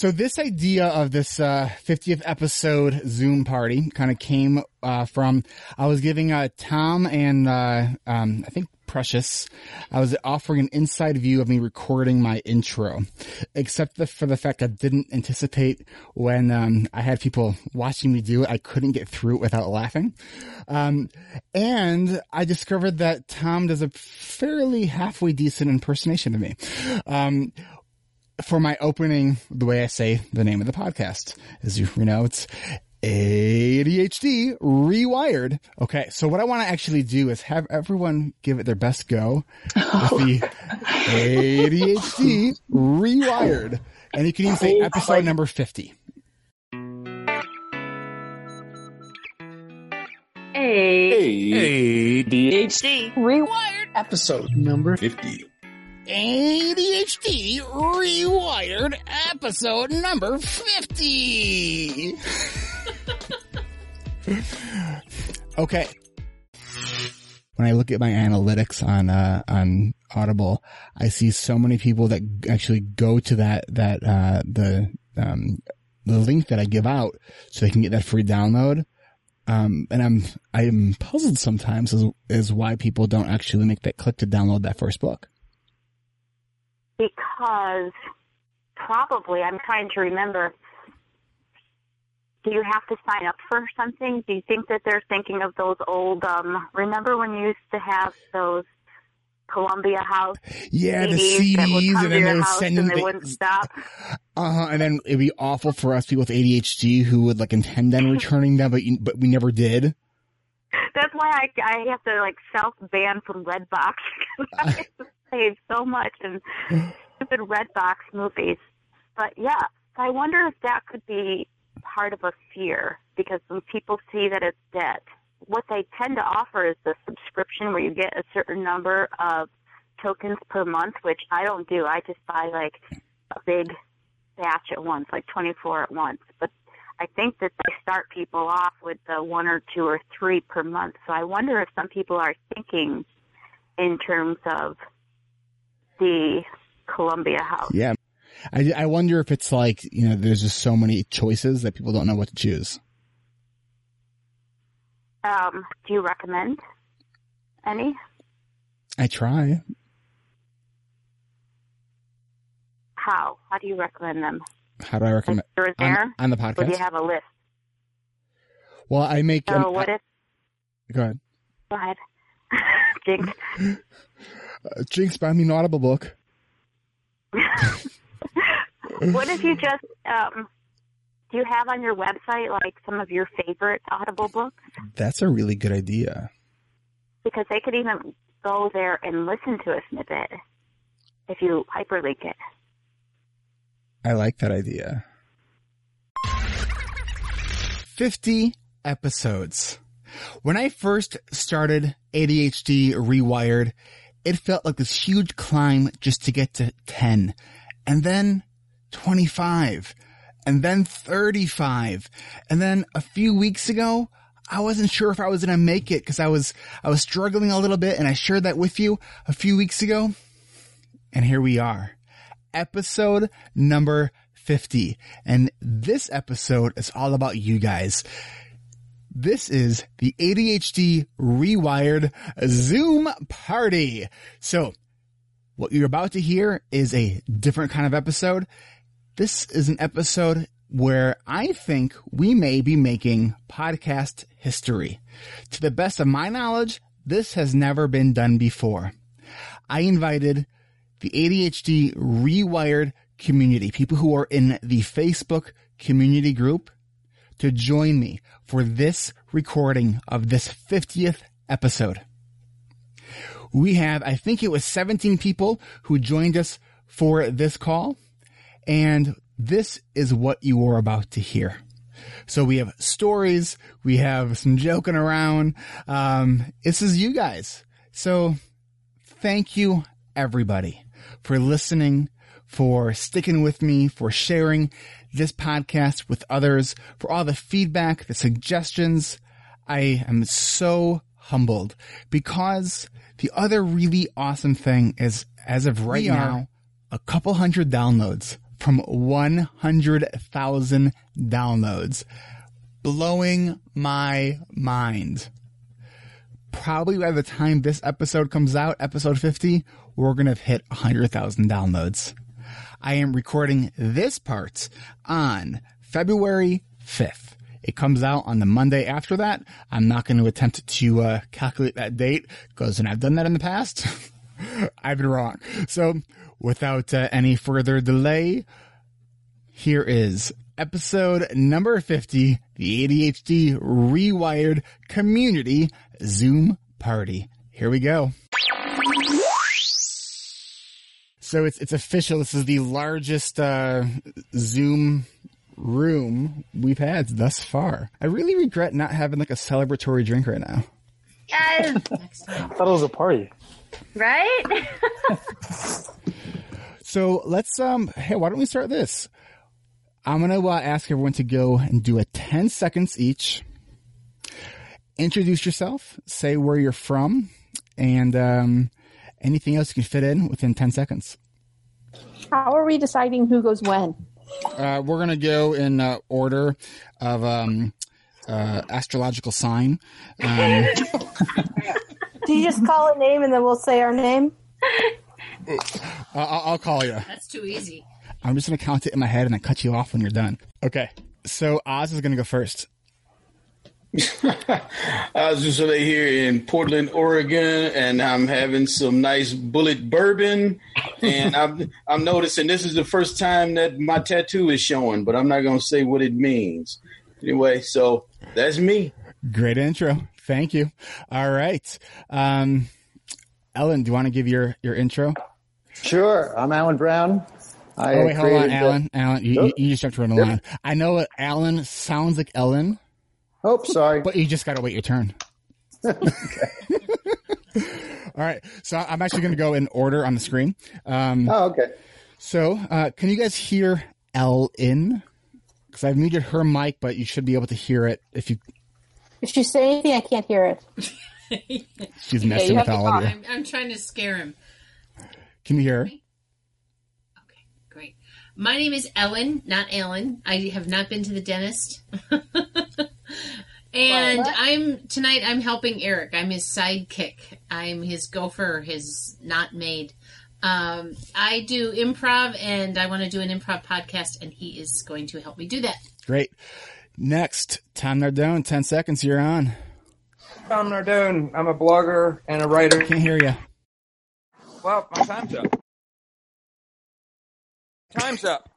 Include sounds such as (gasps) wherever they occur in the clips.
So this idea of this uh, 50th episode Zoom party kind of came uh, from I was giving uh, Tom and uh, um, I think Precious, I was offering an inside view of me recording my intro, except the, for the fact I didn't anticipate when um, I had people watching me do it, I couldn't get through it without laughing. Um, and I discovered that Tom does a fairly halfway decent impersonation of me. For my opening, the way I say the name of the podcast, as you, you know, it's ADHD rewired. Okay. So what I want to actually do is have everyone give it their best go with the ADHD rewired. And you can even say episode number 50. ADHD Rewired episode number 50. ADHD rewired episode number 50. okay. When I look at my analytics on, uh, on Audible, I see so many people that actually go to that, that, uh, the, um, the link that I give out so they can get that free download. Um, and I'm, I'm puzzled sometimes as, as why people don't actually make that click to download that first book. Because probably I'm trying to remember. Do you have to sign up for something? Do you think that they're thinking of those old? um Remember when you used to have those Columbia House Yeah, the CDs that would CDs, come and then they would send and them. they wouldn't stop? Uh huh. And then it'd be awful for us people with ADHD who would like intend on returning them, but you, but we never did. That's why I I have to like self ban from Redbox. (laughs) (laughs) 'cause I save so much in stupid Redbox movies. But yeah, I wonder if that could be part of a fear because when people see that it's dead, what they tend to offer is the subscription where you get a certain number of tokens per month, which I don't do. I just buy like a big batch at once, like 24 at once. But I think that they start people off with the one or two or three per month. So I wonder if some people are thinking in terms of the Columbia House. Yeah. I, I wonder if it's like, you know, there's just so many choices that people don't know what to choose. Um, do you recommend any? I try. How? How do you recommend them? How do I recommend Like, there? on, on the Or do you have a list? well, I make. So an- what if? go ahead. Go ahead. (laughs) Jinx. (laughs) Uh, Jinx, buy me an Audible book. (laughs) what if you just um, do you have on your website like some of your favorite Audible books? That's a really good idea. Because they could even go there and listen to a snippet if you hyperlink it. I like that idea. 50 episodes. When I first started ADHD Rewired, it felt like this huge climb just to get to 10 and then 25 and then 35. And then a few weeks ago, I wasn't sure if I was going to make it because I was, I was struggling a little bit and I shared that with you a few weeks ago. And here we are episode number 50. And this episode is all about you guys. This is the ADHD Rewired Zoom party. So what you're about to hear is a different kind of episode. This is an episode where I think we may be making podcast history. To the best of my knowledge, this has never been done before. I invited the ADHD Rewired community, people who are in the Facebook community group, to join me for this recording of this 50th episode. We have, I think it was 17 people who joined us for this call, and this is what you are about to hear. So we have stories, we have some joking around. Um, this is you guys. So thank you everybody for listening, for sticking with me, for sharing this podcast with others, for all the feedback, the suggestions. I am so humbled because the other really awesome thing is as of right now, a couple hundred downloads from 100,000 downloads. Blowing my mind. Probably by the time this episode comes out, episode 50, we're going to have hit 100,000 downloads. I am recording this part on February 5th. It comes out on the Monday after that. I'm not going to attempt to uh, calculate that date because when I've done that in the past, (laughs) I've been wrong. So without uh, any further delay, here is episode number 50, the ADHD Rewired Community Zoom Party. Here we go. So it's it's official. This is the largest uh, Zoom room we've had thus far. I really regret not having like a celebratory drink right now. Yes, (laughs) I thought it was a party. right? (laughs) So let's um hey, why don't we start this? I'm gonna uh, ask everyone to go and do a 10 seconds each. Introduce yourself, say where you're from, and um, anything else you can fit in within 10 seconds. How are we deciding who goes when? Uh, we're gonna go in uh, order of um, uh, astrological sign. Um, (laughs) Do you just call a name and then we'll say our name? (laughs) I'll, I'll call you. That's too easy. I'm just gonna count it in my head and then cut you off when you're done. Okay. So Oz is gonna go first. (laughs) I was just over here in Portland, Oregon, and I'm having some nice Bulleit bourbon. And I'm (laughs) I'm noticing this is the first time that my tattoo is showing, but I'm not gonna say what it means. Anyway, so that's me. Great intro. Thank you. All right. Um, Ellen, do you want to give your, your intro? Sure. I'm Alan Brown. I Oh, wait, hold on, created the- Alan. Alan, you, you, you just jumped around the line. I know Alan sounds like Ellen, Oh, sorry. but you just got to wait your turn. (laughs) All right. So I'm actually going to go in order on the screen. Um, oh, okay. so, uh, can you guys hear Ellen? Because I've muted her mic, but you should be able to hear it if you. If you say anything, I can't hear it. (laughs) She's messing you with all of you. I'm, I'm trying to scare him. Can you hear her? Okay, great. My name is Ellen, not Alan. I have not been to the dentist. (laughs) and What? I'm tonight I'm helping Eric. I'm his sidekick. I'm his gopher, his not maid. Um, I do improv and I want to do an improv podcast and he is going to help me do that. Great. Next, Tom Nardone, 10 seconds, you're on. Tom Nardone. I'm a blogger and a writer. Can't hear you. Well, my time's up. Time's up.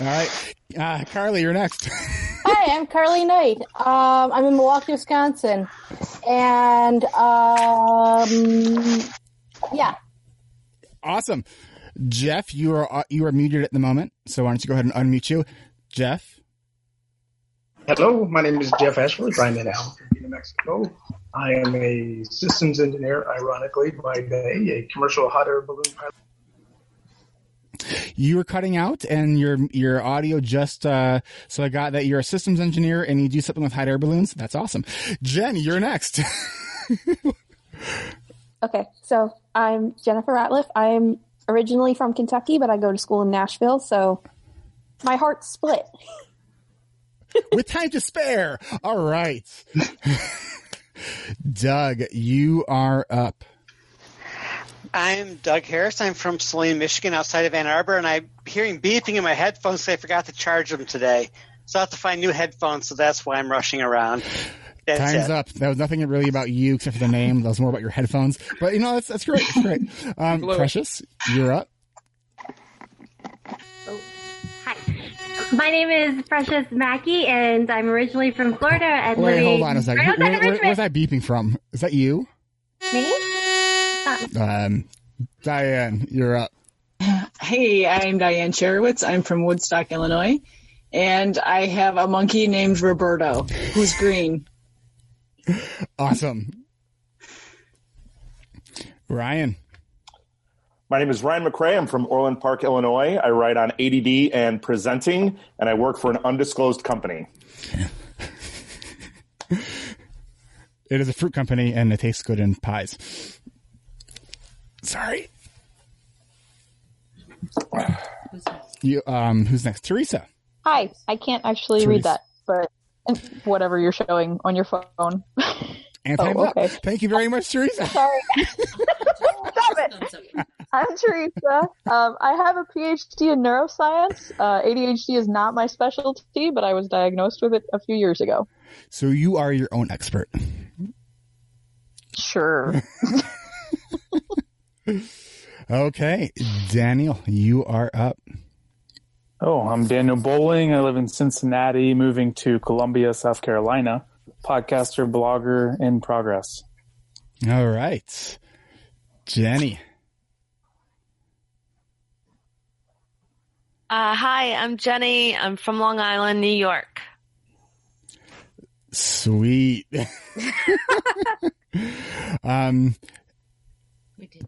All right. Uh, Carly, you're next. (laughs) Hi, I'm Carly Knight. Um, I'm in Milwaukee, Wisconsin. And, um, yeah. awesome. Jeff, you are uh, you are muted at the moment, so why don't you go ahead and unmute you? Jeff, Hello, my name is Jeff Ashford. I'm in Albuquerque, New Mexico. I am a systems engineer, ironically, by day, a commercial hot air balloon pilot. You were cutting out and your your audio just uh so I got that you're a systems engineer and you do something with hot air balloons. That's awesome. Jen, you're next. (laughs) Okay, so I'm Jennifer Ratliff. I'm originally from Kentucky, but I go to school in Nashville, so my heart's split. (laughs) with time to spare. All right. (laughs) Doug, you are up. I'm Doug Harris. I'm from Saline, Michigan, outside of Ann Arbor, and I'm hearing beeping in my headphones. So I forgot to charge them today, so I have to find new headphones. So that's why I'm rushing around. That's Time's it. up. That was nothing really about you except for the name. That was more about your headphones. But you know, that's that's great. That's great. Um, Precious, you're up. Hi. My name is Precious Mackey, and I'm originally from Florida. And Wait, living hold on a second. right Where, where, where- where's that beeping from? Is that you? Me? Um, Diane, you're up. Hey, I'm Diane Cherowitz. I'm from Woodstock, Illinois. And I have a monkey named Roberto, who's green. Awesome. Ryan. My name is Ryan McRae. I'm from Orland Park, Illinois. I write on ADD and presenting, and I work for an undisclosed company. (laughs) It is a fruit company and it tastes good in pies. Sorry. You, um, who's next? Teresa. Hi, I can't actually Teresa. read that, but whatever you're showing on your phone. And Oh, time's up. okay. Thank you very much, Teresa. (laughs) Sorry. (laughs) Stop it. I'm Teresa. Um, I have a PhD in neuroscience. Uh, ADHD is not my specialty, but I was diagnosed with it a few years ago. So you are your own expert. Sure. (laughs) Okay, Daniel, you are up. Oh, I'm Daniel Bowling. I live in Cincinnati, moving to Columbia, South Carolina. Podcaster, blogger in progress. All right, Jenny. Uh, hi, I'm Jenny. I'm from Long Island, New York. Sweet. (laughs) um,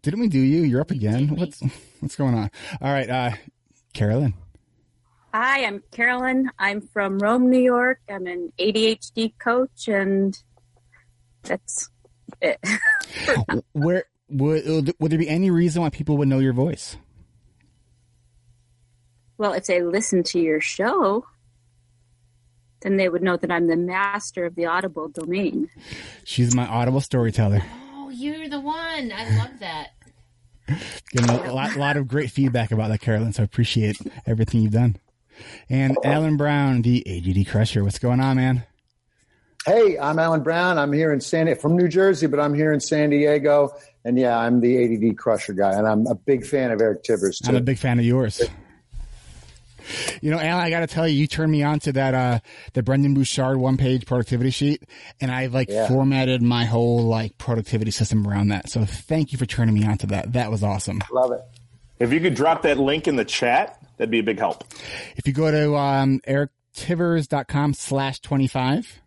didn't we do you? You're up again. What's (laughs) what's going on? All right, uh, Carolyn. Hi, I'm Carolyn. I'm from Rome, New York. I'm an ADHD coach, and that's it. (laughs) Where would would there be any reason why people would know your voice? well, if they listen to your show, then they would know that I'm the master of the audible domain. She's my audible storyteller. Oh, you're the one. I love that. (laughs) Getting a lot, lot of great feedback about that, Carolyn. So I appreciate everything you've done. And Alan Brown, the ADD Crusher. What's going on, man? Hey, I'm Alan Brown. I'm here in San Diego from New Jersey, but I'm here in San Diego. And yeah, I'm the ADD Crusher guy, and I'm a big fan of Eric Tivers. too. I'm a big fan of yours. You know, Alan, I got to tell you, you turned me on to that uh the Brendon Burchard one page productivity sheet, and I've like Yeah. formatted my whole like productivity system around that. So thank you for turning me on to that. That was awesome. Love it. If you could drop that link in the chat, that'd be a big help. If you go to um, erictivers.com slash 25.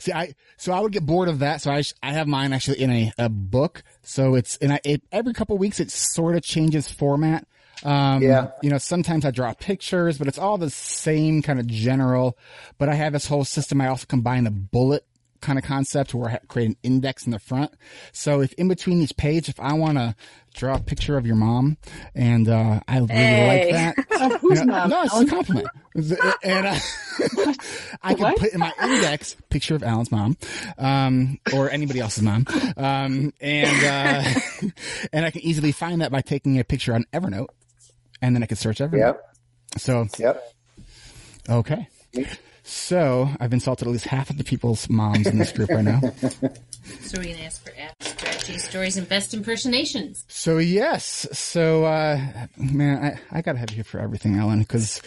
See, I, so I would get bored of that. So I, I have mine actually in a, a book. So it's, and I, it, every couple of weeks it sort of changes format. Um, Yeah. you know, sometimes I draw pictures, but it's all the same kind of general, but I have this whole system. I also combine the bullet kind of concept where I create an index in the front. So if in between each page, if I want to draw a picture of your mom and, uh, I really Hey. like that. (laughs) Of You know. No, it's a compliment. And uh, (laughs) I can put in my index picture of Alan's mom, um, or anybody else's mom, um, and uh, (laughs) and I can easily find that by taking a picture on Evernote, and then I could search Evernote. Yep. So. Yep. Okay. So I've insulted at least half of the people's moms in this group right now. (laughs) So we're gonna ask for strategy stories and best impersonations. So yes, so uh, man, I, I gotta have you here for everything, Ellen, because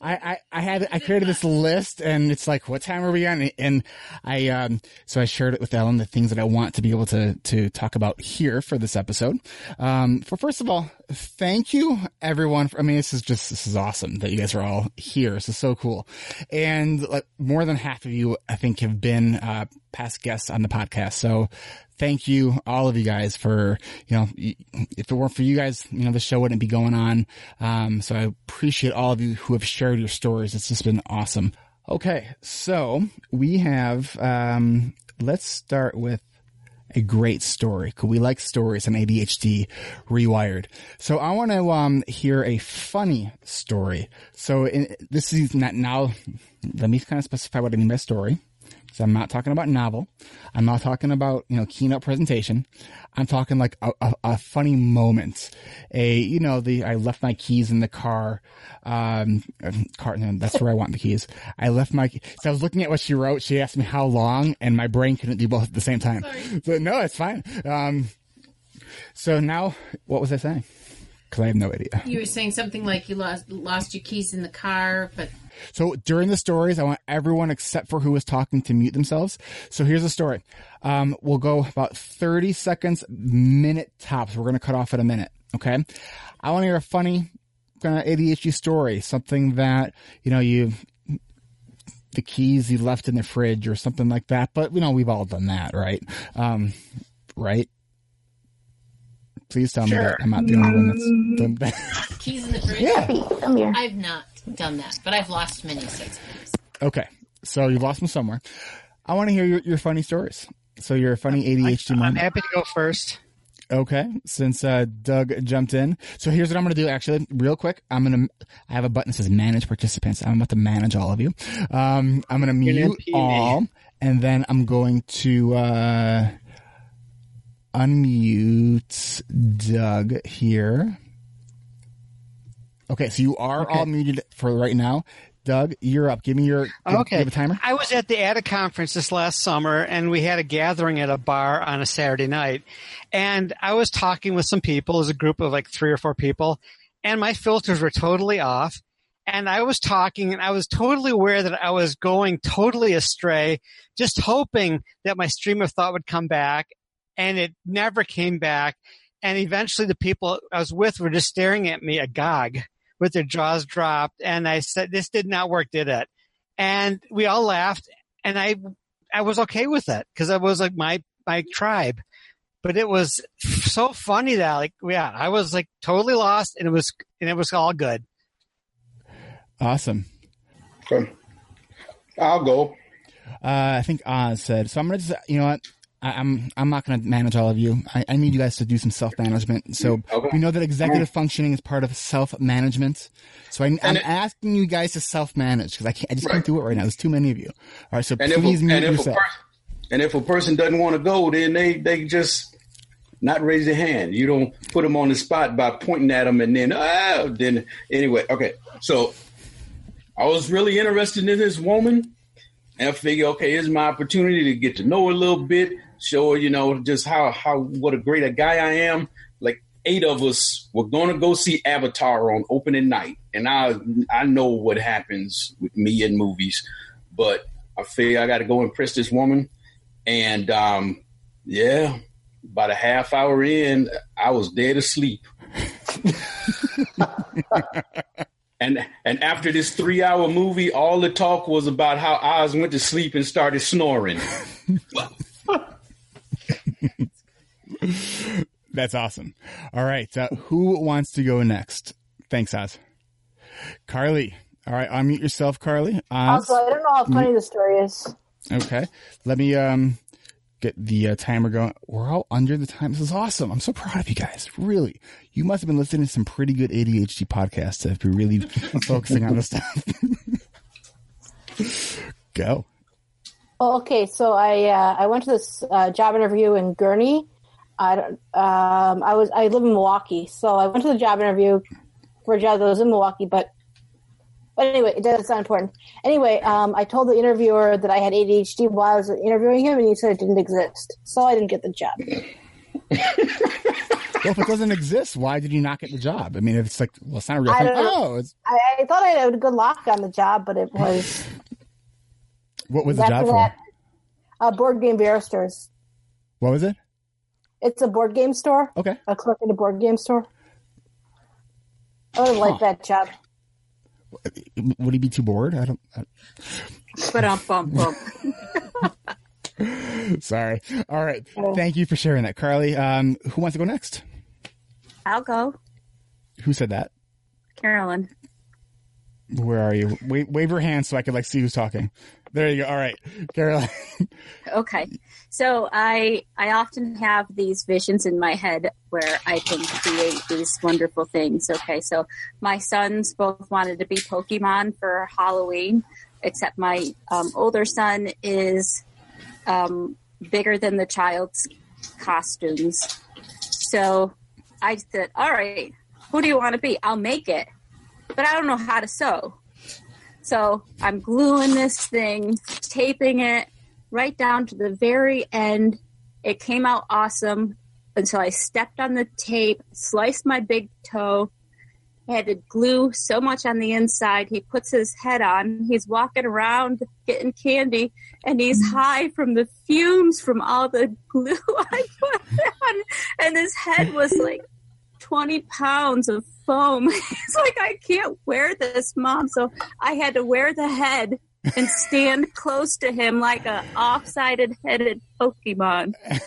I, I I had I created this list, and it's like, what time are we on? And I um so I shared it with Ellen the things that I want to be able to to talk about here for this episode. Um, for first of all, thank you everyone. For, I mean, this is just this is awesome that you guys are all here. This is so cool, and like more than half of you, I think, have been uh, past guests on the podcast. So thank you, all of you guys, for you know, if it weren't for you guys, you know, the show wouldn't be going on. Um, so I appreciate all of you who have shared your stories. It's just been awesome. Okay, so we have. Um, let's start with a great story. Could we like stories on ADHD rewired? So I want to um, hear a funny story. So in, this is not now. Let me kind of specify what I mean by story. So I'm not talking about novel. I'm not talking about you know keynote presentation. I'm talking like a, a, a funny moment. A you know the I left my keys in the car. Um, car. no, That's where I want the keys. I left my. So I was looking at what she wrote. She asked me how long, and my brain couldn't do both at the same time. So no, it's fine. Um, so now what was I saying? Because I have no idea. You were saying something like you lost lost your keys in the car, but So during the stories, I want everyone except for who was talking to mute themselves. So here's a story. Um, we'll go about 30 seconds, minute tops. We're going to cut off at a minute. Okay. I want to hear a funny kind of ADHD story, something that, you know, you, the keys you left in the fridge or something like that. But, you know, we've all done that, right? Um, right? Please tell me that I'm not the only one that's done that. (laughs) keys in the fridge. Yeah. Come here. I've not done that, but I've lost many such things. Okay. So you've lost them somewhere. I want to hear your, your funny stories. So you're a funny ADHD mom. I'm happy to go first. Okay, since uh, Doug jumped in, so here's what I'm going to do. Actually, real quick, I'm going to. I have a button that says "Manage Participants." I'm about to manage all of you. Um, I'm going to mute MP all, and then I'm going to uh, unmute Doug here. Okay, so you are all muted for right now. Doug, you're up. Give me your. Give, Okay. Have a timer. I was at the ADA conference this last summer, and we had a gathering at a bar on a Saturday night. And I was talking with some people, as a group of like three or four people, and my filters were totally off. And I was talking, and I was totally aware that I was going totally astray, just hoping that my stream of thought would come back, and it never came back. And eventually, the people I was with were just staring at me agog with their jaws dropped. And I said, "This did not work, did it?" And we all laughed, and I I was okay with it because I was like my my tribe. But it was so funny that like yeah, I was like totally lost, and it was and it was all good. Awesome. Okay. I'll go. Uh, I think Oz said. So I'm gonna just, you know what? I, I'm I'm not gonna manage all of you. I, I need you guys to do some self management. So Okay. we know that executive functioning is part of self management. So I, I'm it- asking you guys to self manage because I can't. I just can't do it right now. There's too many of you. All right. So And please mute and, if a yourself. per- and if a person doesn't want to go, then they, they just not raise their hand. You don't put them on the spot by pointing at them and then, ah, then anyway. Okay. So I was really interested in this woman and I figure, okay, here's my opportunity to get to know her a little bit, show you know, just how, how, what a great a guy I am. Like eight of us were going to go see Avatar on opening night. And I, I know what happens with me in movies, but I figure I got to go impress this woman. And, um, yeah, about a half hour in, I was dead asleep. (laughs) and and after this three hour movie, all the talk was about how Oz went to sleep and started snoring. (laughs) That's awesome. All right. Uh, who wants to go next? Thanks, Oz. Carly. All right. Unmute yourself, Carly. Oz. Also, I don't know how funny the story is. Okay. Let me um get the uh, timer going. We're all under the time. This is awesome. I'm so proud of you guys. Really. You must have been listening to some pretty good ADHD podcasts if you're really (laughs) focusing on this stuff. (laughs) Go. Oh, okay, so I uh, I went to this uh, job interview in Gurnee. I don't. Um, I was I live in Milwaukee, so I went to the job interview for a job that was in Milwaukee. But but anyway, it does not sound important. Anyway, um, I told the interviewer that I had ADHD while I was interviewing him, and he said it didn't exist, so I didn't get the job. (laughs) Well, if it doesn't exist, why did you not get the job? I mean, if it's like, well, it's not a real I thing. Oh, I, I thought I had a good lock on the job, but it was (laughs) what was the job for? uh, board game barristers. What was it? It's a board game store. Okay. A clerk in a board game store. I would have liked that job. Would he be too bored? I don't. I, But um, bum bum. (laughs) sorry. All right. Thank you for sharing that, Carly. Um, who wants to go next? I'll go, Who said that? Carolyn. Where are you? Wave, wave your hand so I can like see who's talking. There you go. All right, Caroline. Okay. So I I often have these visions in my head where I can create these wonderful things. Okay. So my sons both wanted to be Pokemon for Halloween, except my um, older son is um, bigger than the child's costumes. So I said, "All right, who do you want to be? I'll make it, but I don't know how to sew." So I'm gluing this thing, taping it right down to the very end. It came out awesome until I stepped on the tape, sliced my big toe. I had to glue so much on the inside. He puts his head on. He's walking around getting candy, and he's mm. high from the fumes from all the (laughs) glue I put on. And his head was like 20 pounds of foam. (laughs) He's like, I can't wear this, mom. So I had to wear the head and stand (laughs) close to him like a off-sided headed Pokemon. (laughs)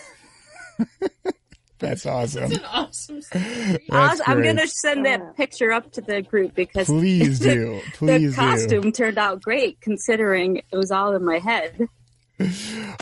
That's awesome. It's an awesome story. That's I'm going to send that picture up to the group because Please do. Please the costume turned out great considering it was all in my head.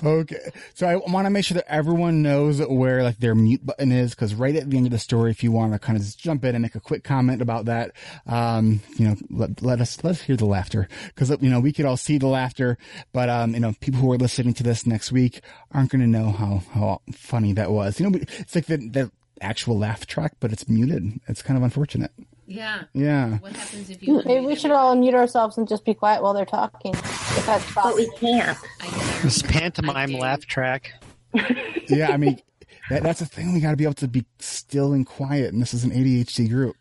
Okay. So I want to make sure that everyone knows where like their mute button is because right at the end of the story, if you want to kind of just jump in and make a quick comment about that, um, you know, let, let us, let us hear the laughter because, you know, we could all see the laughter, but, um, you know, people who are listening to this next week aren't going to know how, how funny that was. You know, it's like the, the actual laugh track, but it's muted. It's kind of unfortunate. Yeah. Yeah. What happens if you? Maybe we should all unmute ourselves and just be quiet while they're talking. If that's But we can't. This pantomime laugh track. (laughs) yeah. I mean, that, that's the thing. We got to be able to be still and quiet. And this is an ADHD group.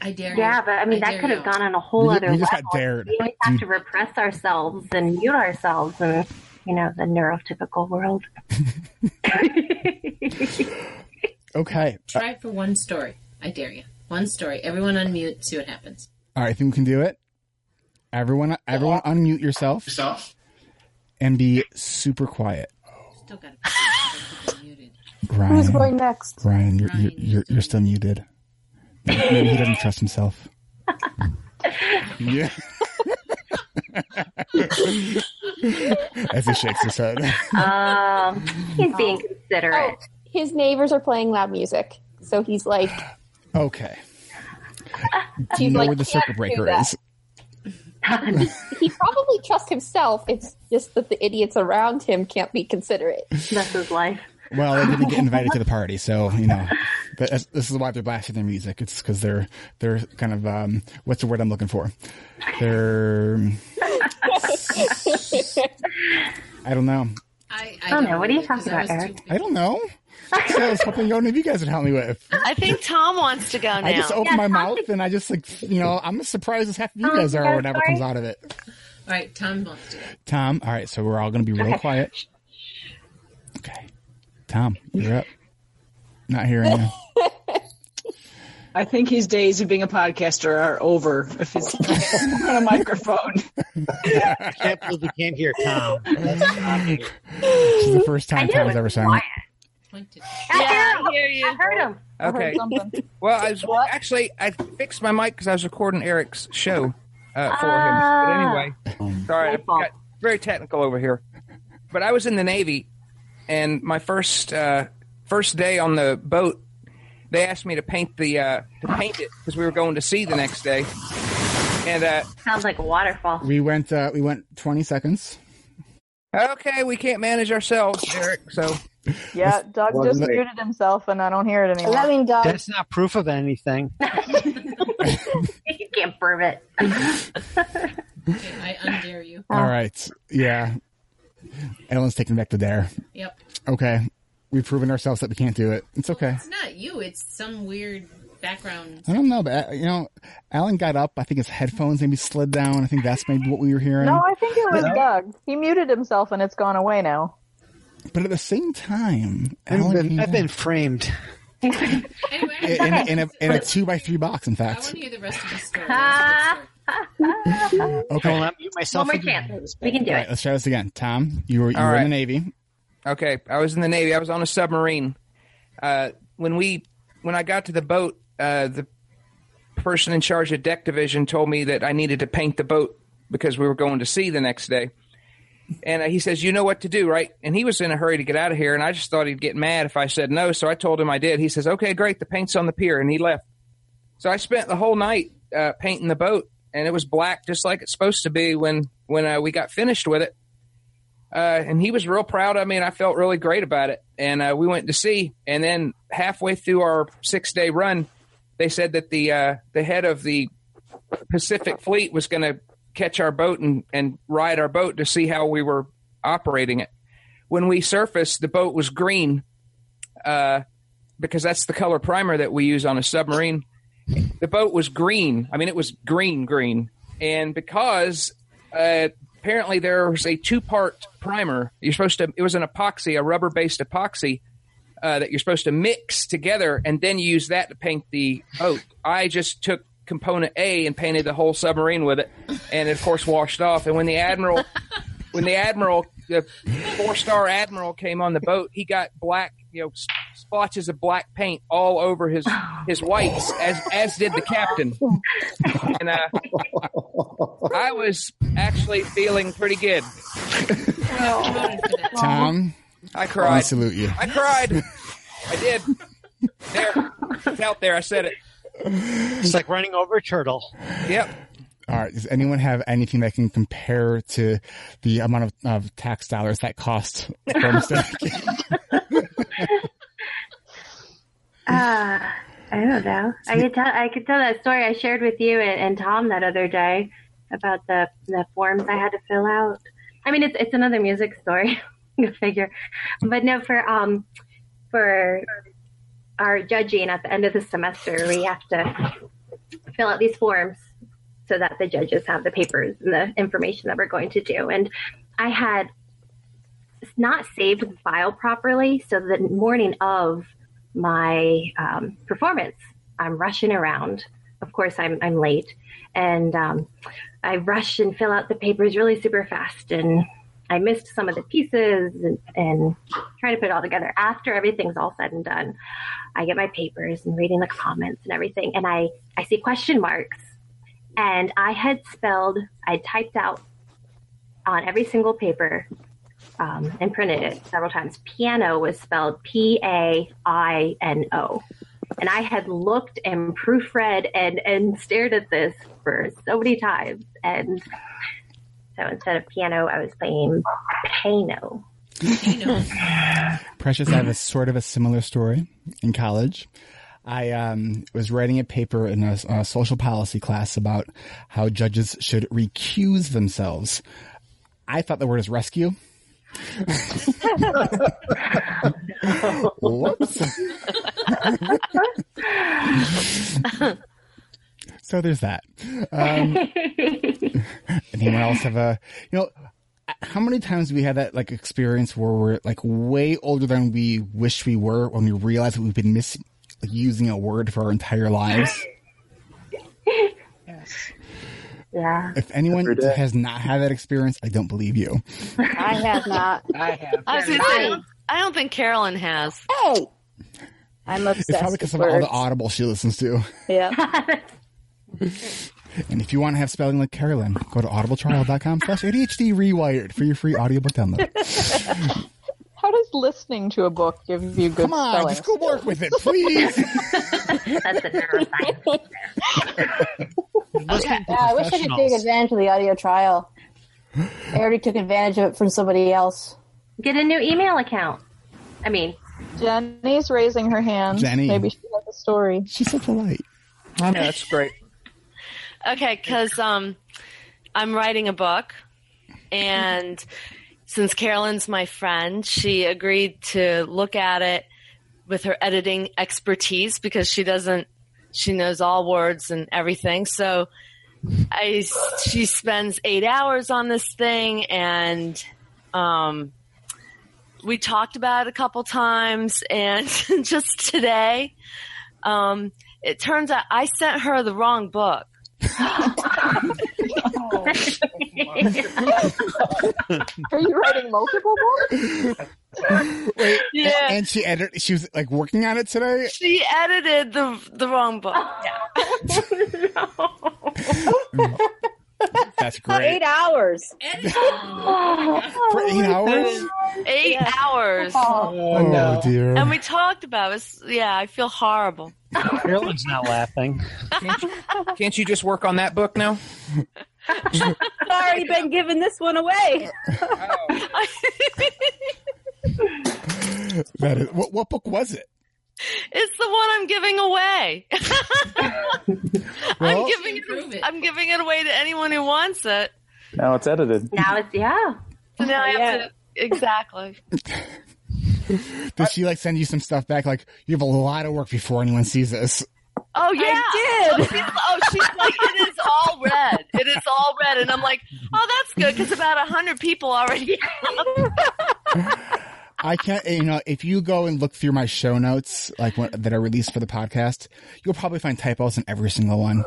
I dare you. Yeah, you. but I mean I that could have gone on a whole We- other we just level. got dared. We always have to repress ourselves and mute ourselves and you know the neurotypical world. (laughs) (laughs) Okay. Try for one story. I dare you. One story. Everyone unmute. See what happens. All right. I think we can do it. Everyone, everyone unmute yourself. Yourself. And be super quiet. Still got to be muted. Ryan. Who's going next? Ryan, you're, you're, you're, you're still muted. Maybe he doesn't trust himself. yeah. (laughs) As he shakes his head. Um, he's being considerate. Oh, his neighbors are playing loud music, so he's like, Okay. Do you know like, where the circuit breaker is? (laughs) he probably trusts himself. It's just that the idiots around him can't be considerate. That's his life. Well, they didn't get invited to the party, so you know. (laughs) But this is why they're blasting their music. It's because they're they're kind of um, what's the word I'm looking for? They're (laughs) I don't know. I, I don't know. What are you talking about, Eric? I don't know. So I was hoping one of you guys would help me with. I think Tom wants to go now. I just open my mouth and I just like you know I'm as surprised as half of you guys are yeah, or whatever sorry. comes out of it. All right. Tom wants to go. Tom, all right, so we're all going to be real quiet. Okay, Tom, you're up. Not hearing (laughs) you. I think his days of being a podcaster are over if he's (laughs) on a microphone. I can't believe you can't hear Tom. (laughs) This is the first time Tom's ever silent. Yeah, I hear you. I heard him. Okay. Well, I was actually I fixed my mic because I was recording Eric's show uh, for him. But anyway, sorry, I got very technical over here. But I was in the Navy, and my first uh, first day on the boat, they asked me to paint the uh, to paint it because we were going to sea the next day. And uh, Sounds like a waterfall. We went. Uh, we went 20 seconds. Okay, we can't manage ourselves, Eric. So Yeah, Doug Well, just let- muted himself, and I don't hear it anymore. Let me Doug. That's not proof of anything. (laughs) (laughs) you can't prove it. Okay, (laughs) I undare you. Oh. All right. Yeah. Ellen's taking back the dare. Yep. Okay. We've proven ourselves that we can't do it. It's okay. It's not you. It's some weird background. I don't know, but uh, you know, Alan got up. I think his headphones maybe slid down. I think that's maybe what we were hearing. No, I think it was No? Doug. He muted himself, and it's gone away now. But at the same time, I've Alan been, I've been framed. Anyway, in, in, a, in, a, in (laughs) a two by three box. In fact. I fact. want to hear the rest of the story. That's (laughs) Okay. Well, mute myself One more chance. We can do All right, it. let's try this again. Tom, you were you All were right. in the Navy. Okay, I was in the Navy. I was on a submarine. Uh, when we when I got to the boat, uh, the person in charge of deck division told me that I needed to paint the boat because we were going to sea the next day. And uh, he says, "You know what to do, right?" And he was in a hurry to get out of here, and I just thought he'd get mad if I said no. So I told him I did. He says, "Okay, great. The paint's on the pier," and he left. So I spent the whole night uh, painting the boat, and it was black, just like it's supposed to be when when uh, we got finished with it uh, and he was real proud of me, and I felt really great about it. And uh, we went to sea, and then halfway through our six day run, they said that the uh, the head of the Pacific Fleet was going to catch our boat and, and ride our boat to see how we were operating it. When we surfaced, the boat was green uh, because that's the color primer that we use on a submarine. The boat was green. I mean, it was green, green. And because uh, apparently there was a two part primer, you're supposed to, it was an epoxy, a rubber based epoxy. Uh, that you're supposed to mix together and then use that to paint the boat. I just took component A and painted the whole submarine with it, and it, of course washed off. And when the admiral, (laughs) when the admiral, the four star admiral came on the boat, he got black, you know, splotches of black paint all over his his whites, as as did the captain. And uh, I was actually feeling pretty good. Tom, I cried. I cried. salute you. I cried. I did. There, it's out there. I said it. It's like running over a turtle. Yep. All right. Does anyone have anything that can compare to the amount of, of tax dollars that cost a mistake? (laughs) Uh, I don't know. I could tell. I could tell that story I shared with you and, and Tom that other day about the the forms I had to fill out. I mean, it's it's another music story. (laughs) (laughs) Figure. But no, for um, for our judging at the end of the semester, we have to fill out these forms so that the judges have the papers and the information that we're going to do. And I had not saved the file properly, so the morning of my um, performance, I'm rushing around. Of course, I'm I'm late, and um, I rush and fill out the papers really super fast, and I missed some of the pieces and, and trying to put it all together. After everything's all said and done, I get my papers and reading the comments and everything, and I I see question marks, and I had spelled, I typed out on every single paper um, and printed it several times. Piano was spelled P A I N O. And I had looked and proofread and, and stared at this for so many times. And so instead of piano, I was playing piano. (laughs) Precious, I have a sort of a similar story in college. I um, was writing a paper in a, a social policy class about how judges should recuse themselves. I thought the word is rescue. (laughs) (laughs) Whoops. So there's that. Um, (laughs) anyone else have a, you know, how many times have we had that like experience where we're like way older than we wish we were when we realize that we've been mis like, using a word for our entire lives? yes. Yeah. If anyone has not had that experience, I don't believe you. I have not. (laughs) I have. I was say, I don't think Carolyn has. Hey, I'm obsessed. It's probably because of all the words. Audible she listens to. Yeah. (laughs) And if you want to have spelling like Carolyn, go to audibletrial.com slash ADHD rewired for your free audiobook download. How does listening to a book give you good Come on, spelling? just go work with it, please. That's a neuroscience. Yeah, uh, I wish I could take advantage of the audio trial. I already took advantage of it from somebody else. Get a new email account. I mean, Jenny's raising her hand. Jenny. Maybe she has a story. She's so polite. Yeah, that's great. Okay, because um, I'm writing a book, and since Carolyn's my friend, she agreed to look at it with her editing expertise because she doesn't, she knows all words and everything. So I, she spends eight hours on this thing, and um, we talked about it a couple times, and (laughs) just today, um, it turns out I sent her the wrong book. Are you writing multiple books? Wait, Yeah. and she edited. She was like working on it today. She edited the the wrong book. (laughs) (laughs) (laughs) Mm. That's For eight great. hours. (laughs) For eight (laughs) hours. Eight hours. Oh, oh, oh dear. And we talked about it. Yeah, I feel horrible. Carolyn's not laughing. (laughs) Can't you just work on that book now? Sorry, been giving this one away. That is, what, what book was it? It's the one I'm giving away. (laughs) Well- I'm giving it, I'm giving it away to anyone who wants it. Now it's edited. now it's, yeah. So now I have to exactly. (laughs) Does she like send you some stuff back? Like you have a lot of work before anyone sees this. Oh yeah, I Oh, she's, oh, she's like, it is all red. It is all red, and I'm like, oh, that's good because about a hundred people already. (laughs) I can't, you know, if you go and look through my show notes, like what, that are released for the podcast, you'll probably find typos in every single one.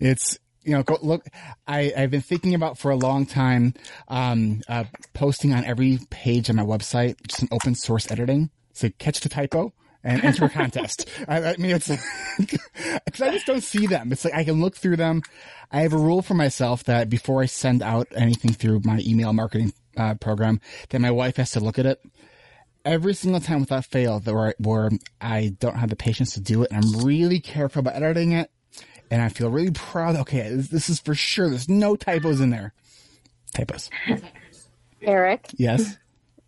It's, you know, go look, I, I've been thinking about for a long time, um, uh, posting on every page on my website, just an open source editing. So catch the typo and enter a contest. (laughs) I, I mean, it's because (laughs) I just don't see them. It's like I can look through them. I have a rule for myself that before I send out anything through my email marketing uh, program, that my wife has to look at it. Every single time without fail, that where, where I don't have the patience to do it, and I'm really careful about editing it, and I feel really proud. Okay, this, this is for sure. There's no typos in there. Typos. Eric, Yes.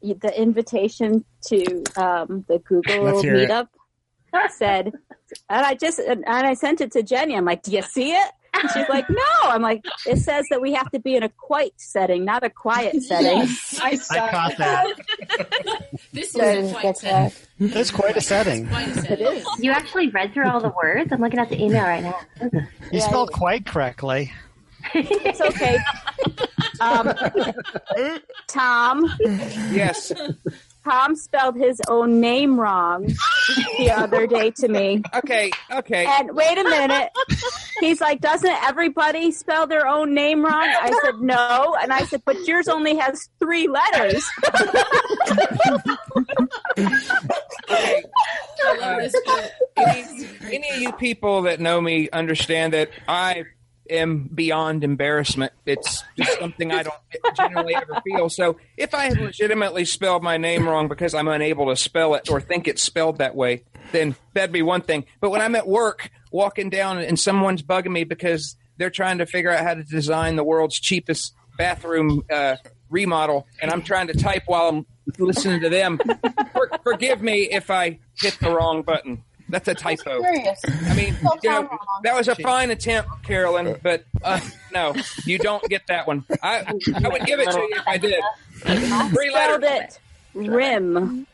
the invitation to um, the Google Let's it. meetup said, and I just and I sent it to Jenny. I'm like, "Do you see it?" And she's like, "No." I'm like, "It says that we have to be in a quiet setting, not a quiet setting." I, caught that. (laughs) This I is didn't quite get sad. That's quite a setting. It is. You actually read through all the words? I'm looking at the email right now. You spelled quite correctly. It's okay. (laughs) Um, Tom. Yes. Tom spelled his own name wrong the other day to me. Okay, okay. And wait a minute. He's like, doesn't everybody spell their own name wrong? I said, no. And I said, but yours only has three letters. (laughs) Okay. Uh, any, any of you people that know me understand that I am beyond embarrassment. It's just something I don't generally ever feel. So if I have legitimately spelled my name wrong because I'm unable to spell it or think it's spelled that way, then that'd be one thing. But when I'm at work walking down and someone's bugging me because they're trying to figure out how to design the world's cheapest bathroom uh, remodel, and I'm trying to type while I'm listening to them, for, forgive me if I hit the wrong button. That's a typo. I mean, you know, that was a fine attempt, Carolyn, but uh, no, you don't get that one. I (laughs) I would give it to you if I did. Three Spelled letters. it rim.